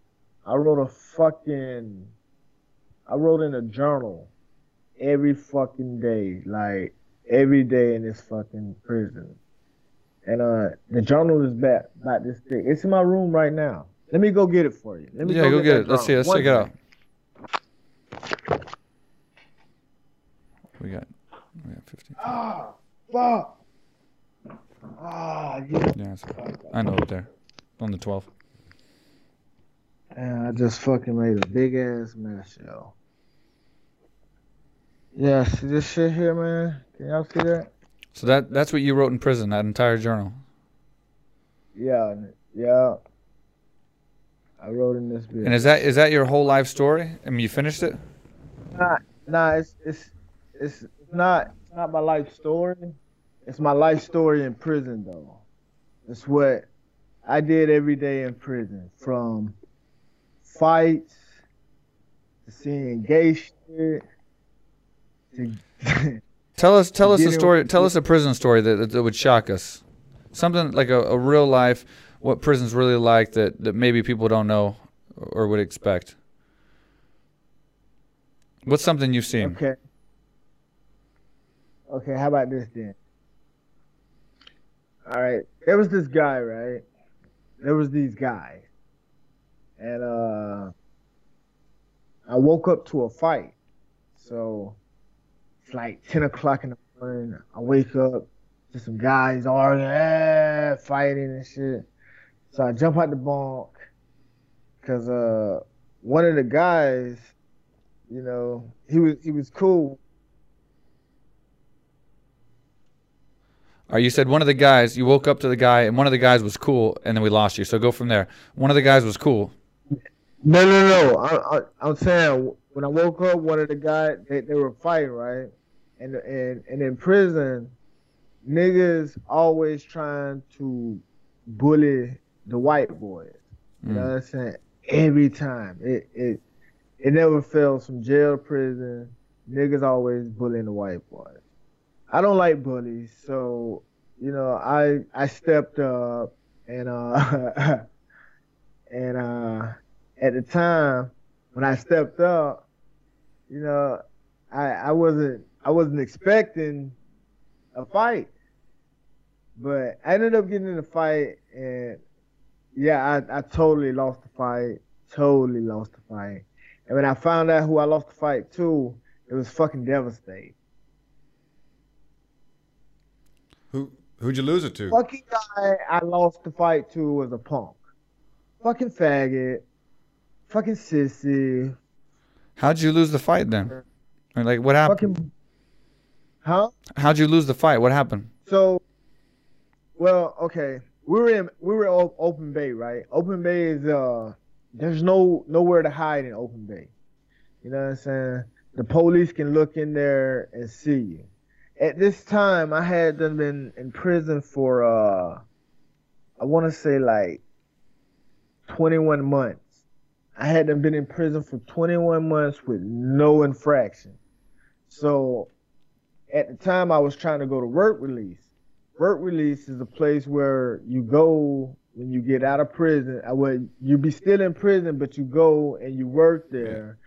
I wrote a fucking I wrote in a journal every fucking day, like every day in this fucking prison. And uh the journal is back about this thick. It's in my room right now. Let me go get it for you. Let me Yeah, go get that it. Let's see. Let's One check it out. We got we got 15. Ah, fuck. Ah, yeah. Yeah, it's, I know up there on the 12. And I just fucking made a big ass mess, yo. Yeah, see this shit here, man? Can y'all see that? So that that's what you wrote in prison, that entire journal. Yeah, yeah. I wrote in this bit. And is that is that your whole life story? I mean, you finished it? Nah, nah, it's it's it's not it's not my life story. It's my life story in prison though. It's what I did every day in prison. From fights to seeing gay shit to Tell us tell us a story. Tell us a prison story that, that, that would shock us. Something like a, a real life, what prison's really like that, that maybe people don't know or would expect. What's something you've seen? Okay. Okay, how about this then? All right, there was this guy, right? There was these guys, and uh, I woke up to a fight. So it's like ten o'clock in the morning. I wake up to some guys arguing, ah, fighting and shit. So I jump out the bunk because uh, one of the guys you know, he was he was cool. Or you said one of the guys, you woke up to the guy, and one of the guys was cool, and then we lost you. So go from there. One of the guys was cool. No, no, no. I, I, I'm saying when I woke up, one of the guys they, they were fighting, right? And and and in prison, niggas always trying to bully the white boys. You know Mm. what I'm saying? Every time it it it never fails from jail to prison. Niggas always bullying the white boys. I don't like bullies, so you know I I stepped up and uh and uh at the time when I stepped up, you know, I I wasn't I wasn't expecting a fight. But I ended up getting in a fight and yeah, I, I totally lost the fight. Totally lost the fight. And when I found out who I lost the fight to, it was fucking devastating. Who who'd you lose it to? Fucking guy I lost the fight to was a punk. Fucking faggot. Fucking sissy. How'd you lose the fight then? Or like what happened? Fucking Huh? How'd you lose the fight? What happened? So well, okay. We were in we were in open bay, right? Open bay is uh there's no nowhere to hide in open bay. You know what I'm saying? The police can look in there and see you. At this time I had them been in prison for uh I wanna say like twenty one months. I had them been in prison for twenty one months with no infraction. So at the time I was trying to go to work release. Work release is a place where you go when you get out of prison. uh, Well, you be still in prison, but you go and you work there.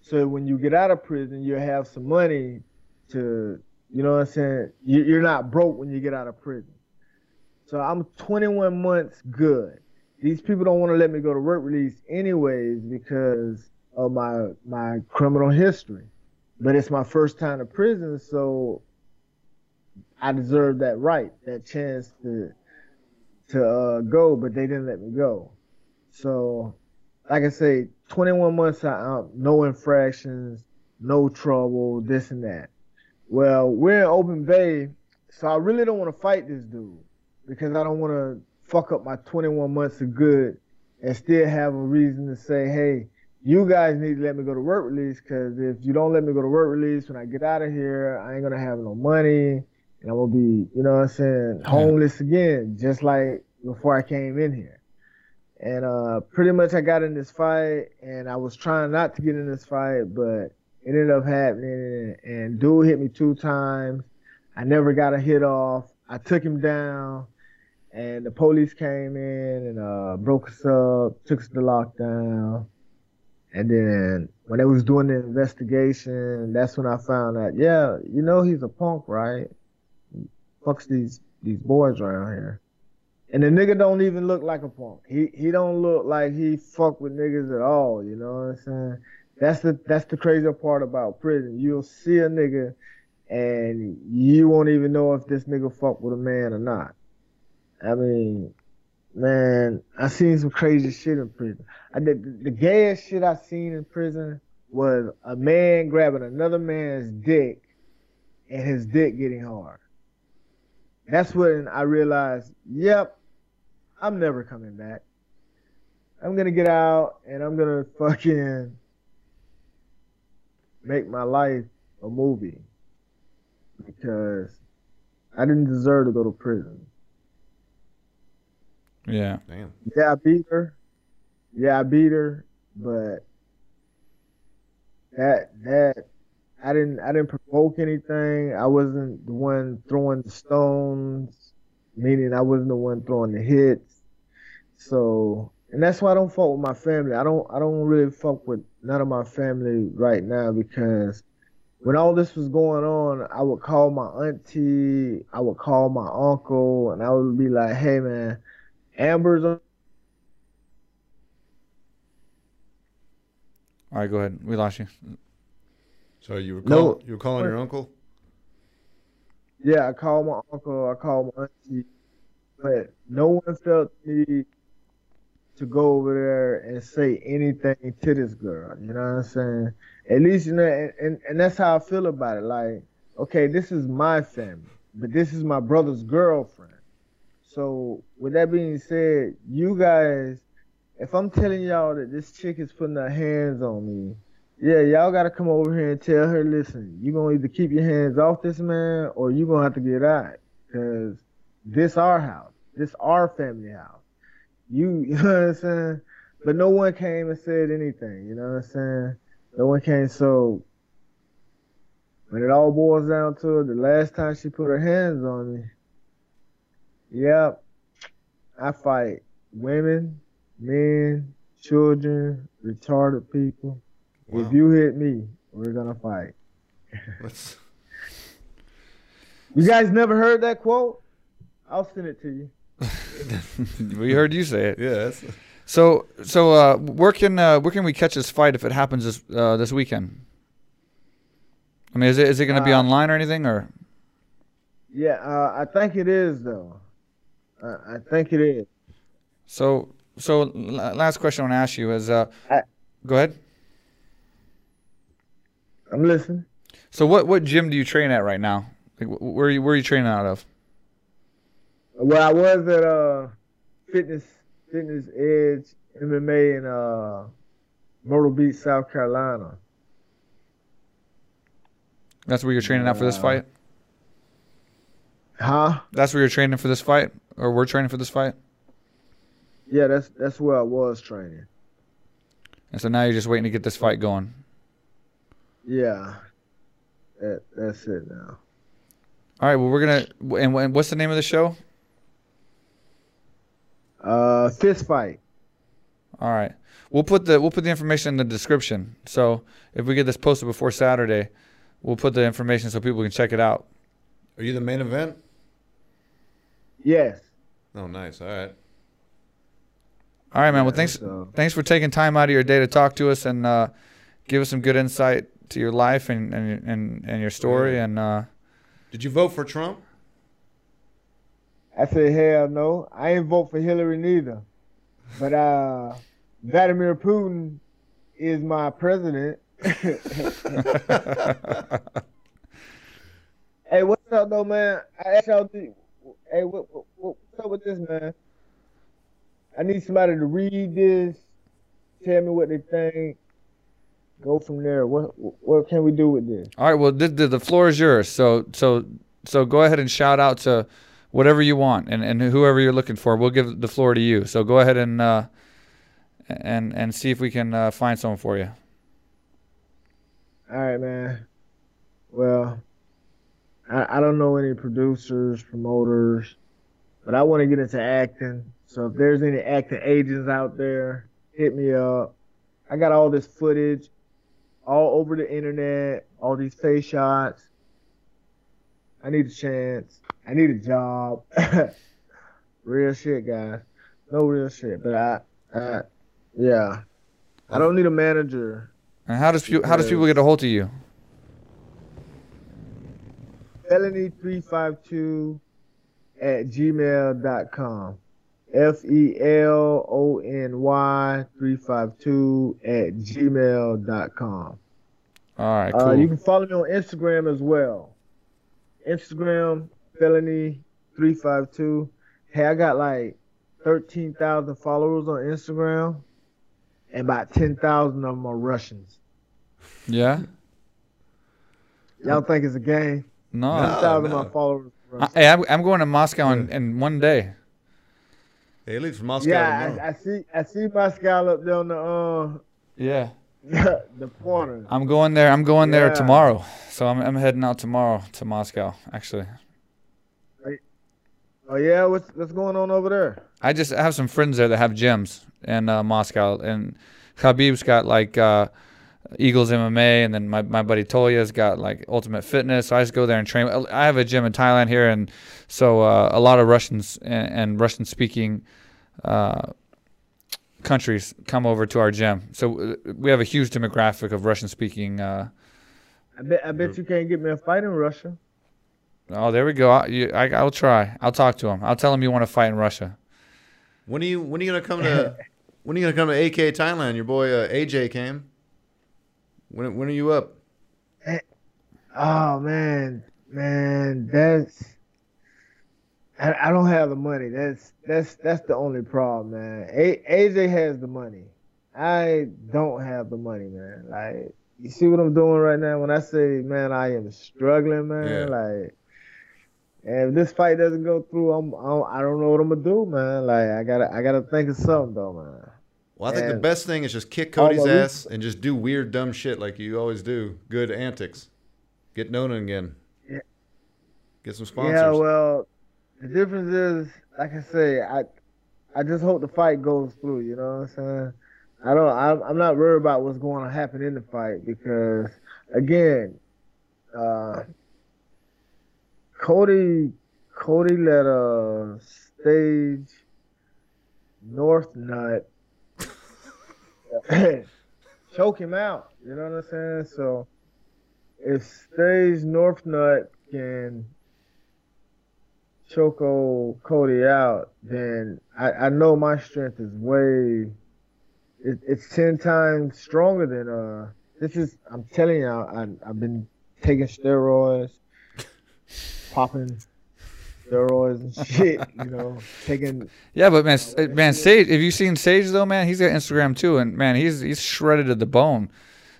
So when you get out of prison, you have some money to, you know what I'm saying? You're not broke when you get out of prison. So I'm 21 months good. These people don't want to let me go to work release anyways because of my my criminal history. But it's my first time to prison, so I deserve that right, that chance to to uh, go, but they didn't let me go. So, like I say, 21 months out, no infractions, no trouble, this and that. Well, we're in open bay, so I really don't want to fight this dude because I don't want to fuck up my 21 months of good and still have a reason to say, hey, you guys need to let me go to work release because if you don't let me go to work release when I get out of here, I ain't gonna have no money and I'm gonna be, you know what I'm saying, homeless again, just like before I came in here. And uh, pretty much I got in this fight, and I was trying not to get in this fight, but it ended up happening. And dude hit me two times. I never got a hit off. I took him down, and the police came in and uh, broke us up, took us to lockdown. And then when they was doing the investigation, that's when I found out, yeah, you know he's a punk, right? Fucks these these boys around here. And the nigga don't even look like a punk. He he don't look like he fuck with niggas at all. You know what I'm saying? That's the that's the crazy part about prison. You'll see a nigga, and you won't even know if this nigga fuck with a man or not. I mean, man, I seen some crazy shit in prison. I did the, the gayest shit I seen in prison was a man grabbing another man's dick, and his dick getting hard. That's when I realized, yep, I'm never coming back. I'm gonna get out and I'm gonna fucking make my life a movie because I didn't deserve to go to prison. Yeah. Damn. Yeah, I beat her. Yeah, I beat her, but that that I didn't I didn't provoke anything. I wasn't the one throwing the stones, meaning I wasn't the one throwing the hits. So, and that's why I don't fuck with my family. I don't I don't really fuck with none of my family right now because when all this was going on, I would call my auntie, I would call my uncle, and I would be like, "Hey, man, Amber's on." All right, go ahead. We lost you. So you were No. calling, you were calling your uncle? Yeah, I called my uncle, I called my auntie, but no one felt the need to go over there and say anything to this girl. You know what I'm saying? At least you know, and, and, and that's how I feel about it. Like, okay, this is my family, but this is my brother's girlfriend. So with that being said, you guys, if I'm telling y'all that this chick is putting her hands on me, yeah, y'all gotta come over here and tell her, listen, you gonna either keep your hands off this man or you gonna have to get out. Cause this our house. This our family house. You, you know what I'm saying? But no one came and said anything, you know what I'm saying? No one came, so when it all boils down to it, the last time she put her hands on me, yep, I fight women, men, children, retarded people. Wow. If you hit me, we're gonna fight. Let's- You guys never heard that quote? I'll send it to you. we heard you say it. yeah, So so uh, where can uh, where can we catch this fight if it happens this uh, this weekend? I mean, is it is it going to be Uh, online or anything or? Yeah, uh, I think it is though. Uh, I think it is. So so last question I want to ask you is uh, I- go ahead. I'm listening. So what what gym do you train at right now? Like where are you where are you training out of? Well, I was at uh fitness fitness edge MMA in uh Myrtle Beach, South Carolina. That's where you're training out for this fight. Huh? That's where you're training for this fight, or we're training for this fight. Yeah, that's that's where I was training. And so now you're just waiting to get this fight going. Yeah. That that's it now. All right. Well, we're gonna and, and what's the name of the show? Uh fist fight. All right. We'll put the we'll put the information in the description. So if we get this posted before Saturday, we'll put the information so people can check it out. are you the main event? Yes. Oh, nice. All right. All right, man. Well, thanks so- thanks for taking time out of your day to talk to us and uh, give us some good insight to your life and and and, and your story. And uh, Did you vote for Trump? I said hell no. I ain't vote for Hillary neither. But uh Vladimir Putin is my president. Hey, what's up though, man? I asked y'all, to- hey, what, what, what's up with this, man? I need somebody to read this, tell me what they think, go from there. What what can we do with this? all right. Well, the, the the floor is yours. So so so go ahead and shout out to whatever you want and, and whoever you're looking for. We'll give the floor to you. So go ahead and uh, and and see if we can uh, find someone for you. All right, man. Well, I, I don't know any producers, promoters, but I want to get into acting. So if there's any acting agents out there, hit me up. I got all this footage all over the internet, all these face shots. I need a chance. I need a job. real shit, guys. No real shit. But I, I yeah. I don't need a manager. And how does pu- how does people get a hold of you? Felony352 at gmail.com. F E L O N Y 352 at gmail.com. All right, Uh, cool. you can follow me on Instagram as well. Instagram, felony352. Hey, I got like 13,000 followers on Instagram, and about 10,000 of them are Russians. yeah. Y'all think it's a game? No. No. 10,000 of my followers I, hey, I'm, I'm going to Moscow in, in one day. Hey, he leaves from Moscow Yeah. I, I see. I see my scallop there on the uh, Yeah. the corner. I'm going there. I'm going there Yeah. tomorrow. So I'm I'm heading out tomorrow to Moscow. Actually, Oh yeah, what's what's going on over there? I just have some friends there that have gyms in uh, Moscow, and Khabib's got like uh, Eagles MMA, and then my, my buddy Tolya's got like Ultimate Fitness. So I just go there and train. I have a gym in Thailand here, and so uh, a lot of Russians and, and Russian speaking uh, countries come over to our gym. So uh, we have a huge demographic of Russian speaking. Uh, I bet I bet you can't get me a fight in Russia. oh, there we go. I, you, I, I'll try. I'll talk to him. I'll tell him you want to fight in Russia. When are you when are you gonna come to when are you gonna come to AK Thailand? Your boy uh, AJ came. When when are you up? Eh, oh man, man, that's I, I don't have the money. That's that's that's the only problem, man. A, AJ has the money. I don't have the money, man. Like you see what I'm doing right now? When I say, man, I am struggling, man. Yeah. Like, and if this fight doesn't go through, I'm, I'm I don't know what I'm gonna do, man. Like I gotta I gotta think of something though, man. Well, I think the best thing is just kick Cody's ass and just do weird dumb shit like you always do. Good antics. Get known again. Yeah. Get some sponsors. Yeah, well, the difference is, like I say, I I just hope the fight goes through. You know what I'm saying? I don't. I'm, I'm not worried about what's going to happen in the fight because, again, uh, Cody Cody let a stage North Nut choke him out. You know what I'm saying? So if Sage Northcutt can choke old Cody out, then I, I know my strength is way it, it's ten times stronger than uh this is I'm telling you I, I've been taking steroids, popping steroids and shit, you know, taking. Yeah, but man, oh, man, Sage. Have you seen Sage though, man? He's got Instagram too, and man, he's he's shredded to the bone.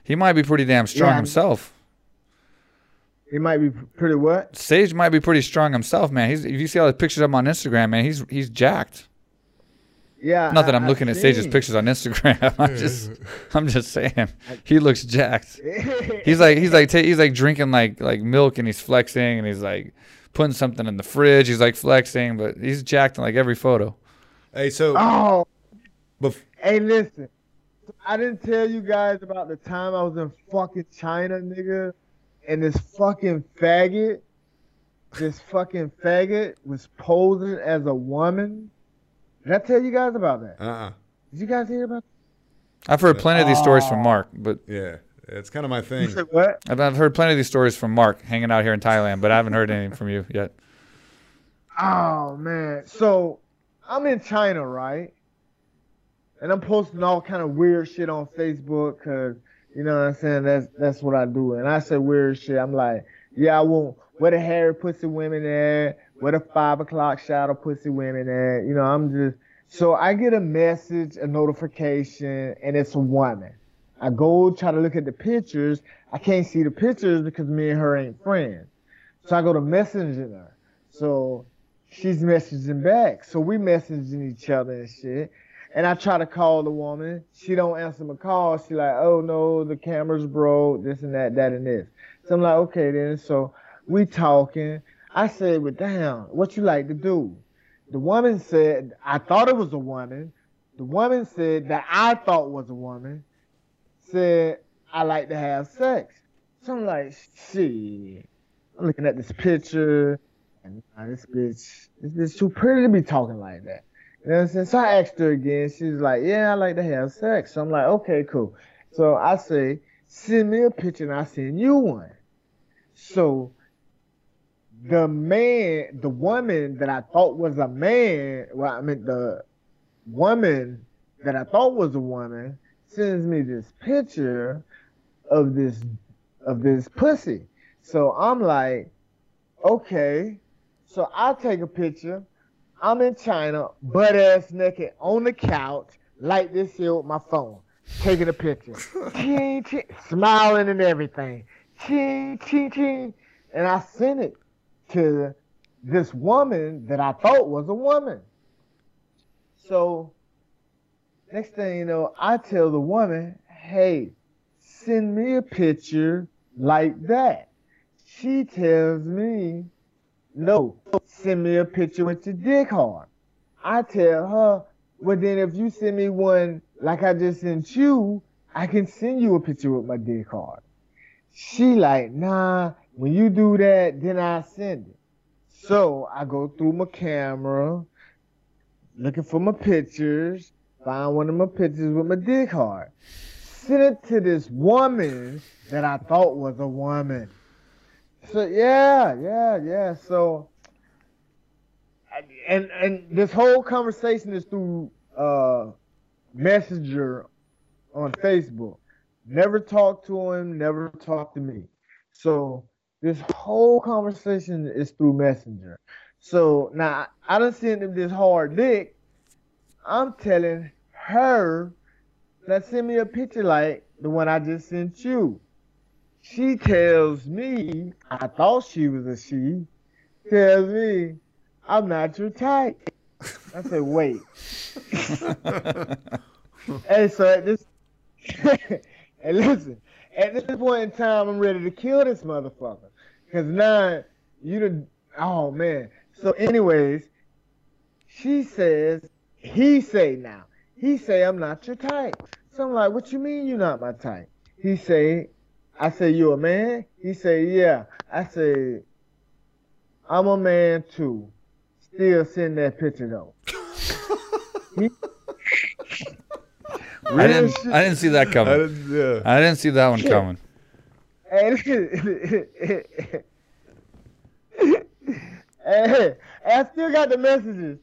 He might be pretty damn strong Yeah. himself. He might be pretty what? Sage might be pretty strong himself, man. He's if you see all the pictures of him on Instagram, man, he's he's jacked. Yeah. Not that I- I'm I looking at Sage's seen. pictures on Instagram. I'm just I'm just saying he looks jacked. He's like he's like ta- he's like drinking like like milk and he's flexing and he's like putting something in the fridge. He's like flexing, but he's jacked in like every photo. Hey, so Oh, bef- hey, listen. I didn't tell you guys about the time I was in fucking China, nigga, and this fucking faggot, this fucking faggot was posing as a woman. Did I tell you guys about that? uh-uh. Did you guys hear about That? I've heard plenty of these stories from Oh. Mark, but Yeah, it's kind of my thing. What? I've, I've heard plenty of these stories from Mark hanging out here in Thailand, but I haven't heard anything from you yet. Oh man. So I'm in China, right? And I'm posting all kind of weird shit on Facebook because you know what I'm saying. That's that's what I do. And I say weird shit. I'm like, yeah, I want where the hairy pussy women at, where the five o'clock shadow pussy women at. You know, I'm just so I get a message, a notification, and it's a woman. I go try to look at the pictures. I can't see the pictures because me and her ain't friends. So I go to messaging her. So she's messaging back. So we messaging each other and shit. And I try to call the woman. She don't answer my call. She like, oh no, the camera's broke, this and that, that and this. So I'm like, okay then. So we talking. I said, well damn, what you like to do? The woman said, I thought it was a woman. The woman said that I thought was a woman. Said, I like to have sex. So I'm like, shit. I'm looking at this picture. And this bitch, this bitch too pretty to be talking like that. You know what I'm saying? So I asked her again. She's like, yeah, I like to have sex. So I'm like, okay, cool. So I say, send me a picture and I send you one. So the man, the woman that I thought was a man, well, I mean, the woman that I thought was a woman sends me this picture of this, of this pussy. So I'm like, okay. So I take a picture. I'm in China, butt ass naked on the couch, like this here with my phone, taking a picture, ching, ching, smiling and everything, ching, ching, ching, and I sent it to this woman that I thought was a woman. So next thing you know, I tell the woman, "Hey, send me a picture like that." She tells me, "No, send me a picture with your dick hard." I tell her, "Well, then if you send me one like I just sent you, I can send you a picture with my dick hard." She like, "Nah, when you do that, then I send it." So I go through my camera, looking for my pictures, find one of my pictures with my dick hard. Send it to this woman that I thought was a woman. So yeah, yeah, yeah. So and and this whole conversation is through uh messenger on Facebook. Never talked to him, never talked to me. So this whole conversation is through messenger. So now I done sent him this hard dick. I'm telling her that send me a picture like the one I just sent you. She tells me, I thought she was a she, tells me, I'm not your type. I said, wait. hey, so at this, and listen, at this point in time, I'm ready to kill this motherfucker. Cause now, you done, oh man. So anyways, she says, he say now, he say I'm not your type. So I'm like, what you mean you not my type? He say, I say, you a man? He say, yeah. I say, I'm a man too. Still send that picture though. He- I didn't. Shit. I didn't see that I coming. didn't, yeah. I didn't see that one Shit. coming. And, and I still got the messages.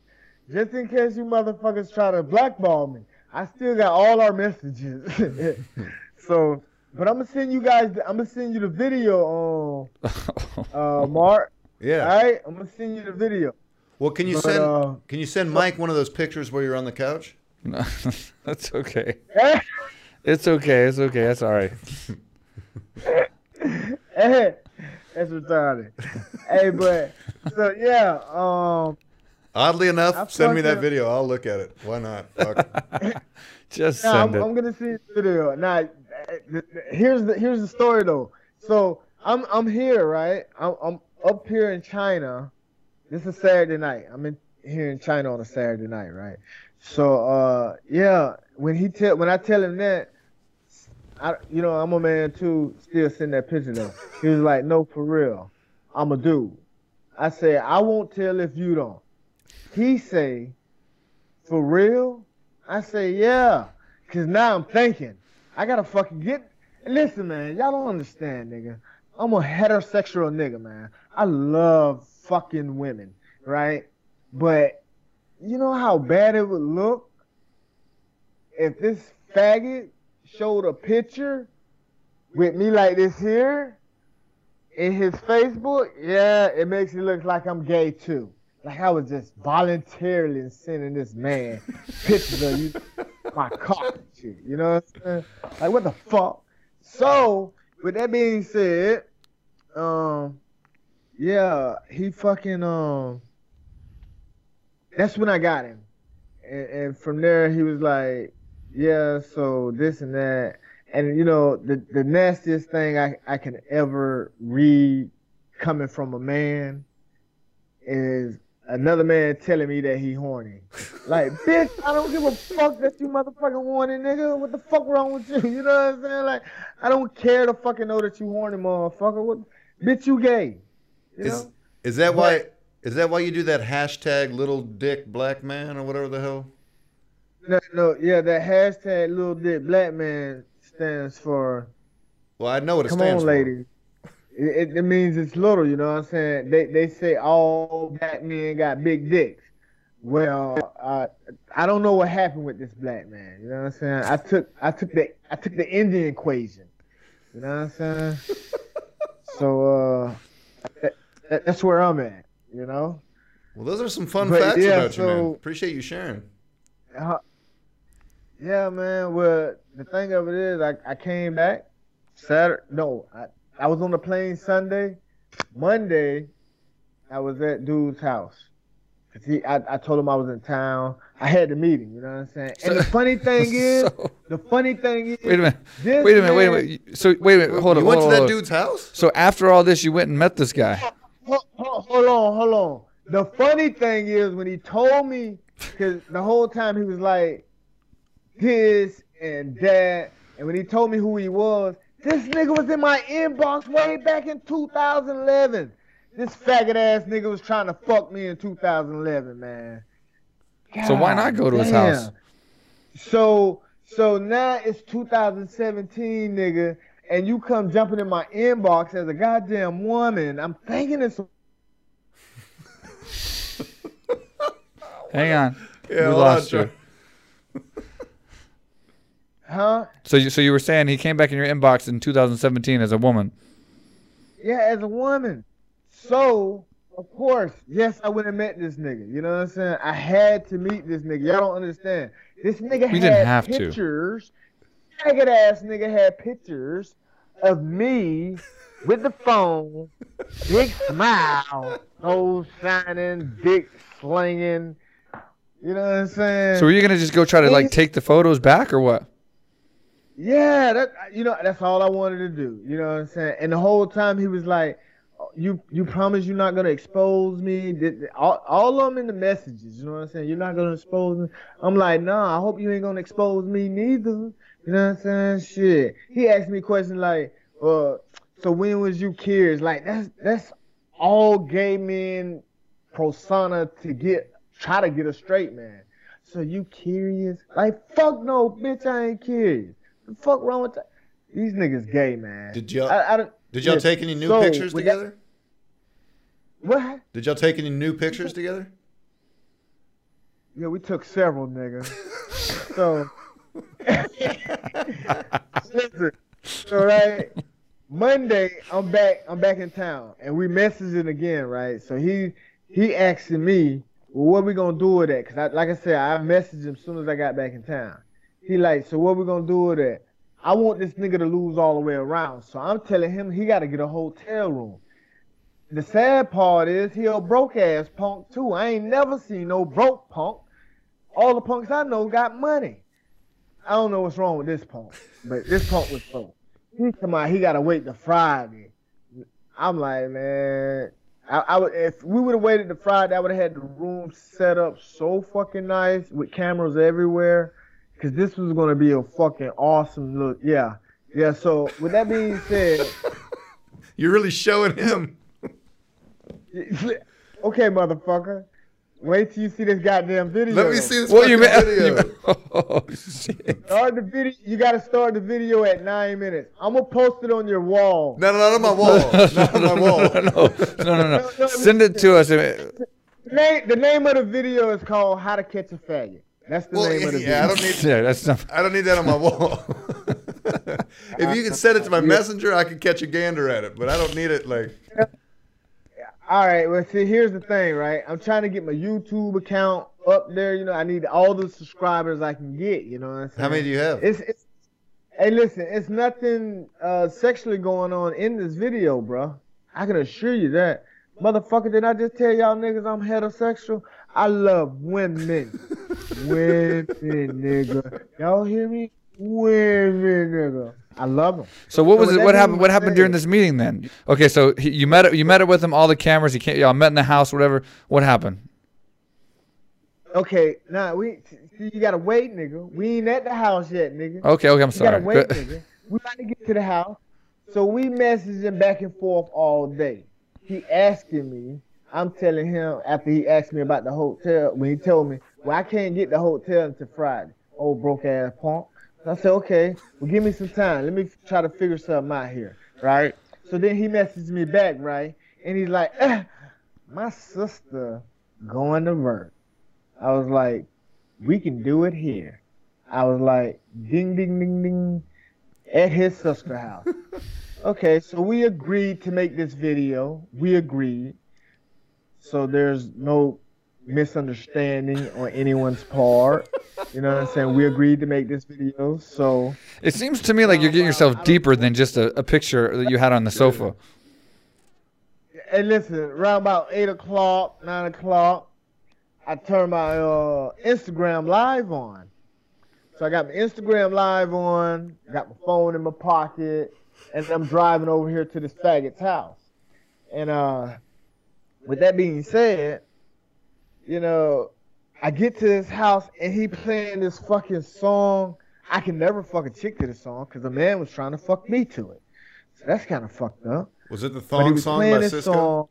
Just in case you motherfuckers try to blackball me. I still got all our messages. so, but I'm gonna send you guys. I'm gonna send you the video on uh, Mark. Yeah. All right, I'm gonna send you the video. Well, can you But, send uh, can you send Mike one of those pictures where you're on the couch? No, that's okay. It's okay. It's okay. That's all right. Hey, That's retarded. hey, but so yeah, um, Oddly enough, I send me that fucking- video. I'll look at it. Why not? Just Nah, send I'm, it. I'm gonna see the video. Now, th- th- here's the here's the story though. So I'm I'm here, right? I'm I'm up here in China. This is Saturday night. I'm in here in China on a Saturday night, right? So uh yeah, when he tell when I tell him that, I you know I'm a man too. Still send that picture though. He was like, no, for real, I'm a dude. I say I won't tell if you don't. He say, for real? I say, yeah. Cause now I'm thinking, I gotta fucking get. Listen, man, y'all don't understand, nigga. I'm a heterosexual nigga, man. I love fucking women, right? But you know how bad it would look if this faggot showed a picture with me like this here in his Facebook? Yeah, it makes it look like I'm gay too. Like I was just voluntarily sending this man pictures of you, my cock shit. You know what I'm saying? Like what the fuck? So, with that being said, um, yeah, he fucking um, that's when I got him, and, and from there he was like, yeah, so this and that, and you know the the nastiest thing I I can ever read coming from a man is another man telling me that he horny. Like, bitch, I don't give a fuck that you motherfucking horny, nigga. What the fuck wrong with you? You know what I'm saying? Like, I don't care to fucking know that you horny, motherfucker. What, bitch, you gay. You Is know? is that why? Is that why you do that hashtag little dick black man or whatever the hell? No, no, yeah, that hashtag little dick black man stands for Well, I know what it Come stands on, for. lady. It, it, means it's little, you know what I'm saying? They they say all black men got big dicks. Well, uh, I don't know what happened with this black man. You know what I'm saying? I took I took the I took the Indian equation. You know what I'm saying? so uh, that, that, that's where I'm at. You know? Well, those are some fun But, facts yeah, about you, man. Appreciate you sharing. Uh, yeah, man. Well, the thing of it is, I, I came back Saturday. No, I, I was on the plane Sunday. Monday, I was at dude's house. 'Cause he, I, I told him I was in town. I had the meeting. You know what I'm saying? And the funny thing is, So- the funny thing is, wait a minute. Wait a minute. Wait a minute. So wait a minute. Hold on. you went hold to that dude's house? So after all this, you went and met this guy. hold, hold, hold on, hold on. The funny thing is when he told me, because the whole time he was like this and that, and when he told me who he was, this nigga was in my inbox way back in 2011. This faggot ass nigga was trying to fuck me in 2011, man. So why not go to his house? So so now it's 2017, nigga, and you come jumping in my inbox as a goddamn woman. I'm thinking it's Hang on. Yeah, we lost on, you. Huh? So you so you were saying he came back in your inbox in 2017 as a woman. Yeah, as a woman. So, of course, yes, I would have met this nigga. You know what I'm saying? I had to meet this nigga. Y'all don't understand. This nigga You had didn't have to. pictures. Faggot ass nigga had pictures of me with the phone, big smile, nose shining, dick slinging. You know what I'm saying? So were you gonna just go try to like take the photos back or what? Yeah, that you know that's all I wanted to do. You know what I'm saying? And the whole time he was like, "You you promise you're not gonna expose me?" All, all of them in the messages. You know what I'm saying? You're not gonna expose me. I'm like, nah. I hope you ain't gonna expose me neither. You know what I'm saying? Shit. He asked me questions like, uh, so when was you curious? Like that's that's all gay men persona to get try to get a straight man. So you curious? Like fuck no, bitch, I ain't curious. The fuck wrong with that? These niggas gay, man. Did y'all I, I don't- did y'all yes. take any new So, pictures with that- together? what? Did y'all take any new pictures together? Yeah, we took several, nigga. so, listen. So right, Monday I'm back. I'm back in town, and we messaging again, right? So he he asking me, well, what we gonna do with that? Cause I, like I said, I messaged him as soon as I got back in town. He like, so what we gonna do with that? I want this nigga to lose all the way around. So I'm telling him he got to get a hotel room. The sad part is he a broke ass punk too. I ain't never seen no broke punk. All the punks I know got money. I don't know what's wrong with this punk, but this punk was broke. He come out, he gotta wait till Friday. I'm like, man, I, I would if we would have waited to Friday, I would have had the room set up so fucking nice with cameras everywhere, cause this was gonna be a fucking awesome look. Yeah, yeah. So with that being said. You're really showing him. okay, motherfucker. Wait till you see this goddamn video. Let me see this What you fucking mean? video. oh shit! Start the video. You gotta start the video at nine minutes. I'm gonna post it on your wall. No, no, not on my wall. Not on my wall. No, no, no, no, no. Send it to us. The name, the name of the video is called "How to Catch a Faggot." That's the Well, name of the yeah, I don't need. Yeah, that's not. I don't need that on my wall. if you can send it to my messenger, I can catch a gander at it. But I don't need it like. All right. Well, see, here's the thing, right? I'm trying to get my YouTube account up there. You know, I need all the subscribers I can get. You know what I'm saying? How many do you have? It's, it's hey, listen, it's nothing uh, sexually going on in this video, bro. I can assure you that. Motherfucker, did I just tell y'all niggas I'm heterosexual? I love women. women, nigga. Y'all hear me? Women, nigga. I love them. So what was So it? What happened? What happened during this meeting then? Okay, so he, you met it. You met it with him. All the cameras. You can't. Y'all met in the house. Whatever. What happened? Okay, now we see, you gotta wait, nigga. We ain't at the house yet, nigga. Okay. Okay. I'm You gotta sorry. wait, nigga. We gotta get to the house. So we messaging back and forth all day. He asking me, I'm telling him after he asked me about the hotel, when he told me, well, I can't get the hotel until Friday. Old broke ass punk. So I said, okay, well, give me some time. Let me try to figure something out here, right? So then he messaged me back, right? And he's like, eh, my sister going to work. I was like, we can do it here. I was like, ding, ding, ding, ding, at his sister house. okay, so we agreed to make this video. We agreed. So there's no misunderstanding on anyone's part. You know what I'm saying? We agreed to make this video. So It seems to me like you're getting yourself deeper than just a, a picture that you had on the sofa. And listen, around about eight o'clock, nine o'clock, I turned my uh, Instagram live on. So I got my Instagram live on, got my phone in my pocket, and I'm driving over here to this faggot's house. And uh, with that being said, you know, I get to his house and he playing this fucking song. I can never fuck a chick to this song because the man was trying to fuck me to it. So that's kind of fucked up. Was it the thong song by this Sisqó? song.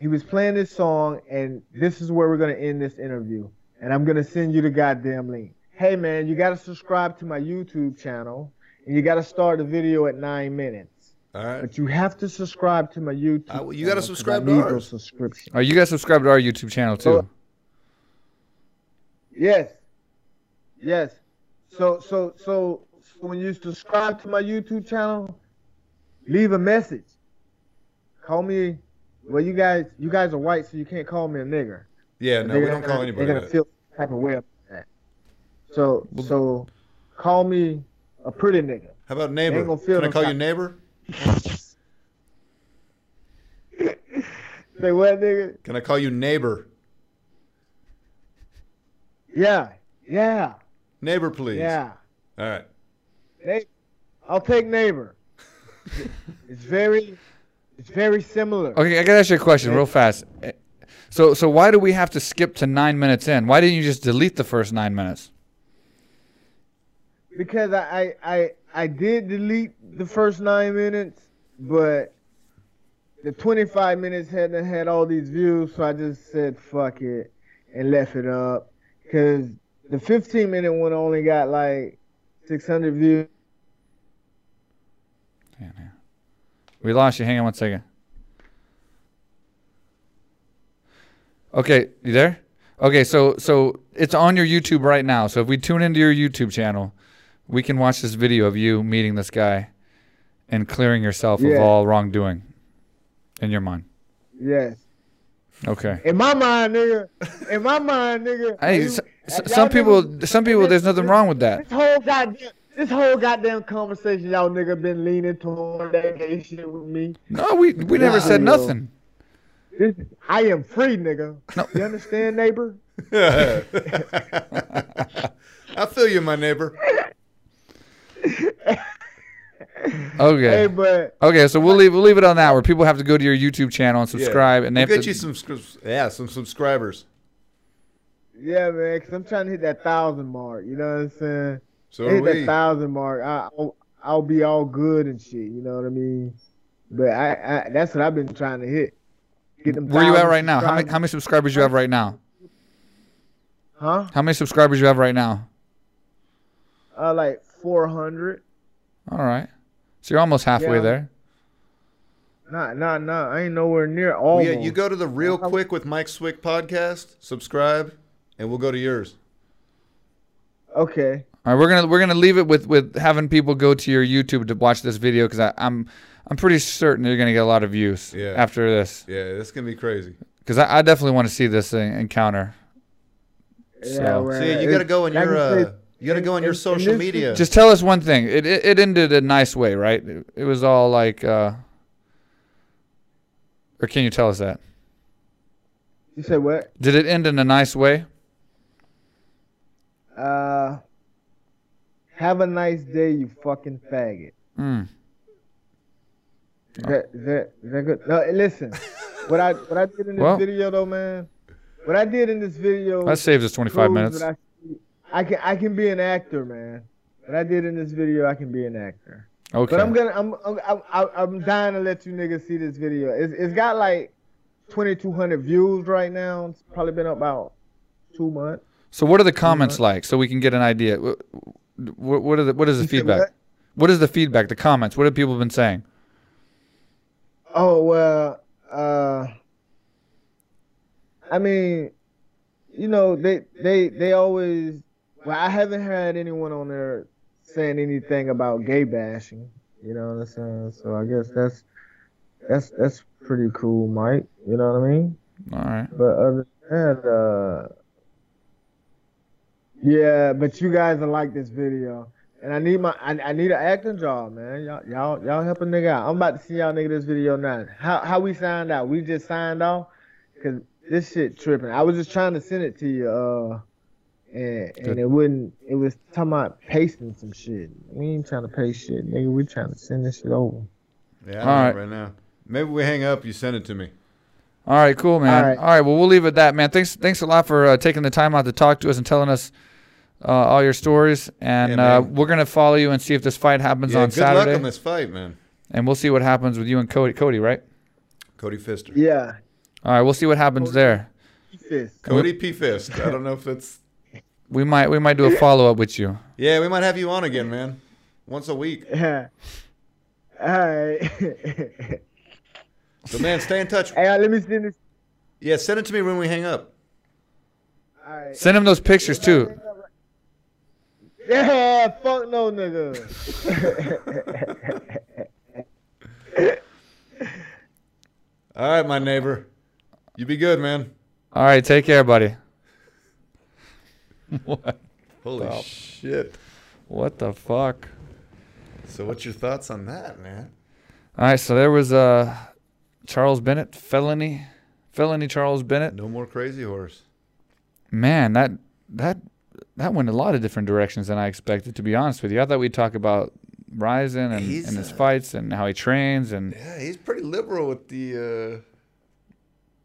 He was playing this song, and this is where we're gonna end this interview. And I'm gonna send you the goddamn link. Hey man, you gotta subscribe to my YouTube channel, and you gotta start the video at nine minutes. All right. But you have to subscribe to my YouTube. Uh, well, you gotta subscribe to need ours. those. Oh, you guys subscribe to our YouTube channel too. So- Yes, yes. So so so so when you subscribe to my YouTube channel, leave a message. Call me. Well, you guys, you guys are white, so you can't call me a nigger. Yeah, no, we don't call anybody They're gonna that. feel type of way about that. So so, call me a pretty nigga. How about Ain't neighbor? gonna feel Can I call you type- neighbor? Say what, nigga? Can I call you neighbor? Yeah, yeah, Neighbor, please. yeah. All right. Hey, I'll take neighbor. It's very, it's very similar. Okay, I gotta ask you a question real fast. So, so why do we have to skip to nine minutes in? Why didn't you just delete the first nine minutes? Because I, I I did delete the first nine minutes, but the 25 minutes hadn't had all these views, so I just said fuck it and left it up. Cause the 15 minute one only got like 600 views. Damn, yeah. We lost you. Hang on one second. Okay, you there? Okay, so so it's on your YouTube right now. So if we tune into your YouTube channel, we can watch this video of you meeting this guy and clearing yourself of all wrongdoing in your mind. Yes. Okay. In my mind, nigga. In my mind, nigga. Hey, you- s- s- some people, niggas- some people, there's nothing wrong with that. This whole goddamn, this whole goddamn conversation, y'all nigga been leaning toward that gay shit with me. No, we we never Nah, said yo. nothing. This, I am free, nigga. No. You understand, neighbor? I feel you, my neighbor. Okay. Hey, but Okay, so we'll leave we'll leave it on that where people have to go to your YouTube channel and subscribe and they We'll have get to you some, yeah, some subscribers. yeah, man, cause I'm trying to hit that thousand mark. You know what I'm saying? So are hit that thousand mark, I, I'll, I'll be all good and shit. You know what I mean? But I, I that's what I've been trying to hit. Get them Where you at right now? How many subscribers. how many subscribers you have right now? Huh? How many subscribers you have right now? Uh, like 400. All right. So you're almost halfway Yeah. there. Nah, nah, nah. I ain't nowhere near Well, all. yeah, you go to the Real Quick with Mike Swick podcast, subscribe, and we'll go to yours. Okay. All right, we're gonna we're gonna leave it with with having people go to your YouTube to watch this video because I'm I'm pretty certain you're gonna get a lot of views Yeah. after this Yeah, this can be crazy. because I, I definitely want to see this encounter. So- well, See, you it's- got to go in like your uh, you got to go in your in- in social this- media. Just tell us one thing. It it, it ended a nice way, right? It, it was all like, uh, or can you tell us that? You said what? Did it end in a nice way? Uh, have a nice day, you fucking faggot. Mm. Is that, is that, is that good? No, listen. what I what I did in this Well- video though, man. What I did in this video. That saves us 25 proves minutes. I, can I can be an actor, man. What I did in this video, I can be an actor. Okay. But I'm gonna I'm I'm I'm, I'm dying to let you niggas see this video. It's it's got like 2,200 views right now. It's probably been about two months. So what are the comments like, so we can get an idea? What what, what are the what is the You feedback? what? What is the feedback? The comments. What have people been saying? Oh well, uh, I mean, you know, they they they always. Well, I haven't had anyone on there saying anything about gay bashing. You know what I'm saying? So I guess that's that's that's pretty cool, Mike. You know what I mean? All right. But other than that, uh, yeah. But you guys will like this video, and I need my I, I need an acting job, man. Y'all y'all y'all help a nigga out. I'm about to see y'all nigga this video now. How how we signed out? We just signed off, cause this shit tripping. I was just trying to send it to you, uh, and Good. and it wouldn't. It was talking about pasting some shit. We ain't trying to paste shit, nigga. We trying to send this shit over. Yeah, All I right. now. Maybe we hang up. You send it to me. All right. Cool, man. All All right. right. Well, we'll leave it at that, man. Thanks. Thanks a lot for uh, taking the time out to talk to us and telling us uh, all your stories. And Yeah, uh, we're gonna follow you and see if this fight happens Yeah, on good Saturday. luck on this fight, man. And we'll see what happens with you and Cody. Cody, right? Cody Pfister. Yeah. All right. We'll see what happens there. Fist. Cody P Fist. I don't know if that's. We might we might do a follow up with you. Yeah, we might have you on again, man. Once a week. Yeah. All right. So, man, stay in touch. Hey, let me send this. Yeah, send it to me when we hang up. All right. Send him those pictures too. Yeah, fuck no, nigga. All right, my neighbor. You be good, man. All right. Take care, buddy. what? Holy shit. What the fuck? So, what's your thoughts on that, man? All right, so there was uh, Charles Bennett felony, felony Charles Bennett. No more crazy horse. Man, that that that went a lot of different directions than I expected. To be honest with you, I thought we'd talk about Rizin and, and his uh, fights and how he trains and Yeah, he's pretty liberal with the uh,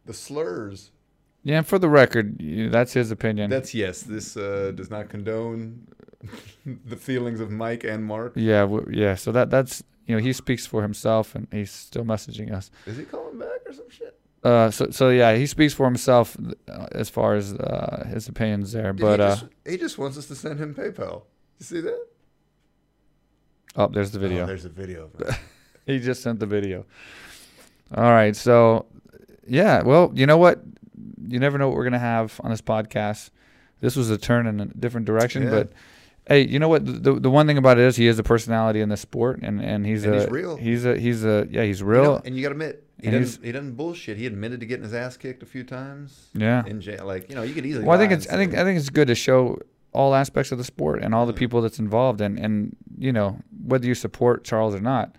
the slurs. Yeah. And for the record, that's his opinion. That's yes. This uh, does not condone the feelings of Mike and Mark. Yeah, w- yeah. So that that's you know he speaks for himself, and he's still messaging us. Is he calling back or some shit? Uh, so so yeah, he speaks for himself uh, as far as uh, his opinions there. Dude, but he, uh, just, he just wants us to send him PayPal. You see that? oh, there's the video. Oh, there's a video. He just sent the video. All right, so yeah, well, you know what? You never know what we're gonna have on this podcast. This was a turn in a different direction, Yeah. but hey, you know what? The, the one thing about it is he is a personality in the sport, and and he's And a he's real. He's a he's a yeah, he's You real. know, and you got to admit, he doesn't, he doesn't bullshit. He admitted to getting his ass kicked a few times yeah. in jail. Like, you know, you could easily. Well, I think it's I think I think it's good to show all aspects of the sport and all the mm-hmm. people that's involved, and and you know whether you support Charles or not,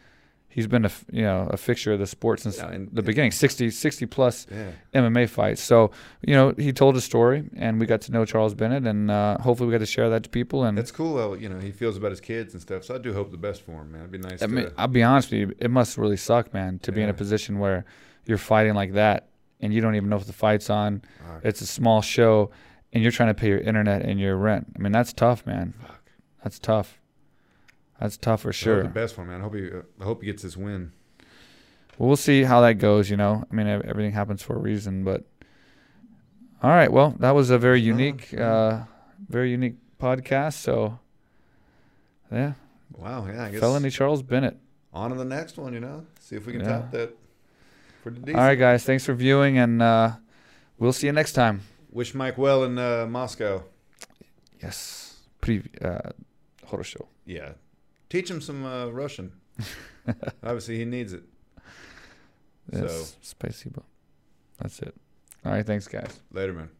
he's been a f- you know a fixture of the sport since Yeah, and- the beginning, 60, 60 plus Yeah. MMA fights. So you know he told a story, and we got to know Charles Bennett, and uh, hopefully we got to share that to people. And It's cool how, you know, he feels about his kids and stuff. So I do hope the best for him, man. It'd be nice I to. mean, I'll be honest with you, it must really suck, man, to be in a position where you're fighting like that, and you don't even know if the fight's on. Fuck. It's a small show, and you're trying to pay your internet and your rent. I mean, that's tough, man. Fuck. That's tough. That's tough for sure. The best one, man. I hope he, uh, I hope he gets his win. Well, we'll see how that goes. You know, I mean, everything happens for a reason. But all right, well, that was a very unique, uh, very unique podcast. So, yeah. Wow. Yeah. I guess Felony Charles Bennett. On to the next one. You know, see if we can yeah. top that. All right, guys. Thanks for viewing, and uh, we'll see you next time. Wish Mike well in uh, Moscow. Yes. Pre- uh, horror show. Yeah. Teach him some uh, Russian. Obviously, he needs it. That's so spicy, but that's it. All right, thanks, guys. Later, man.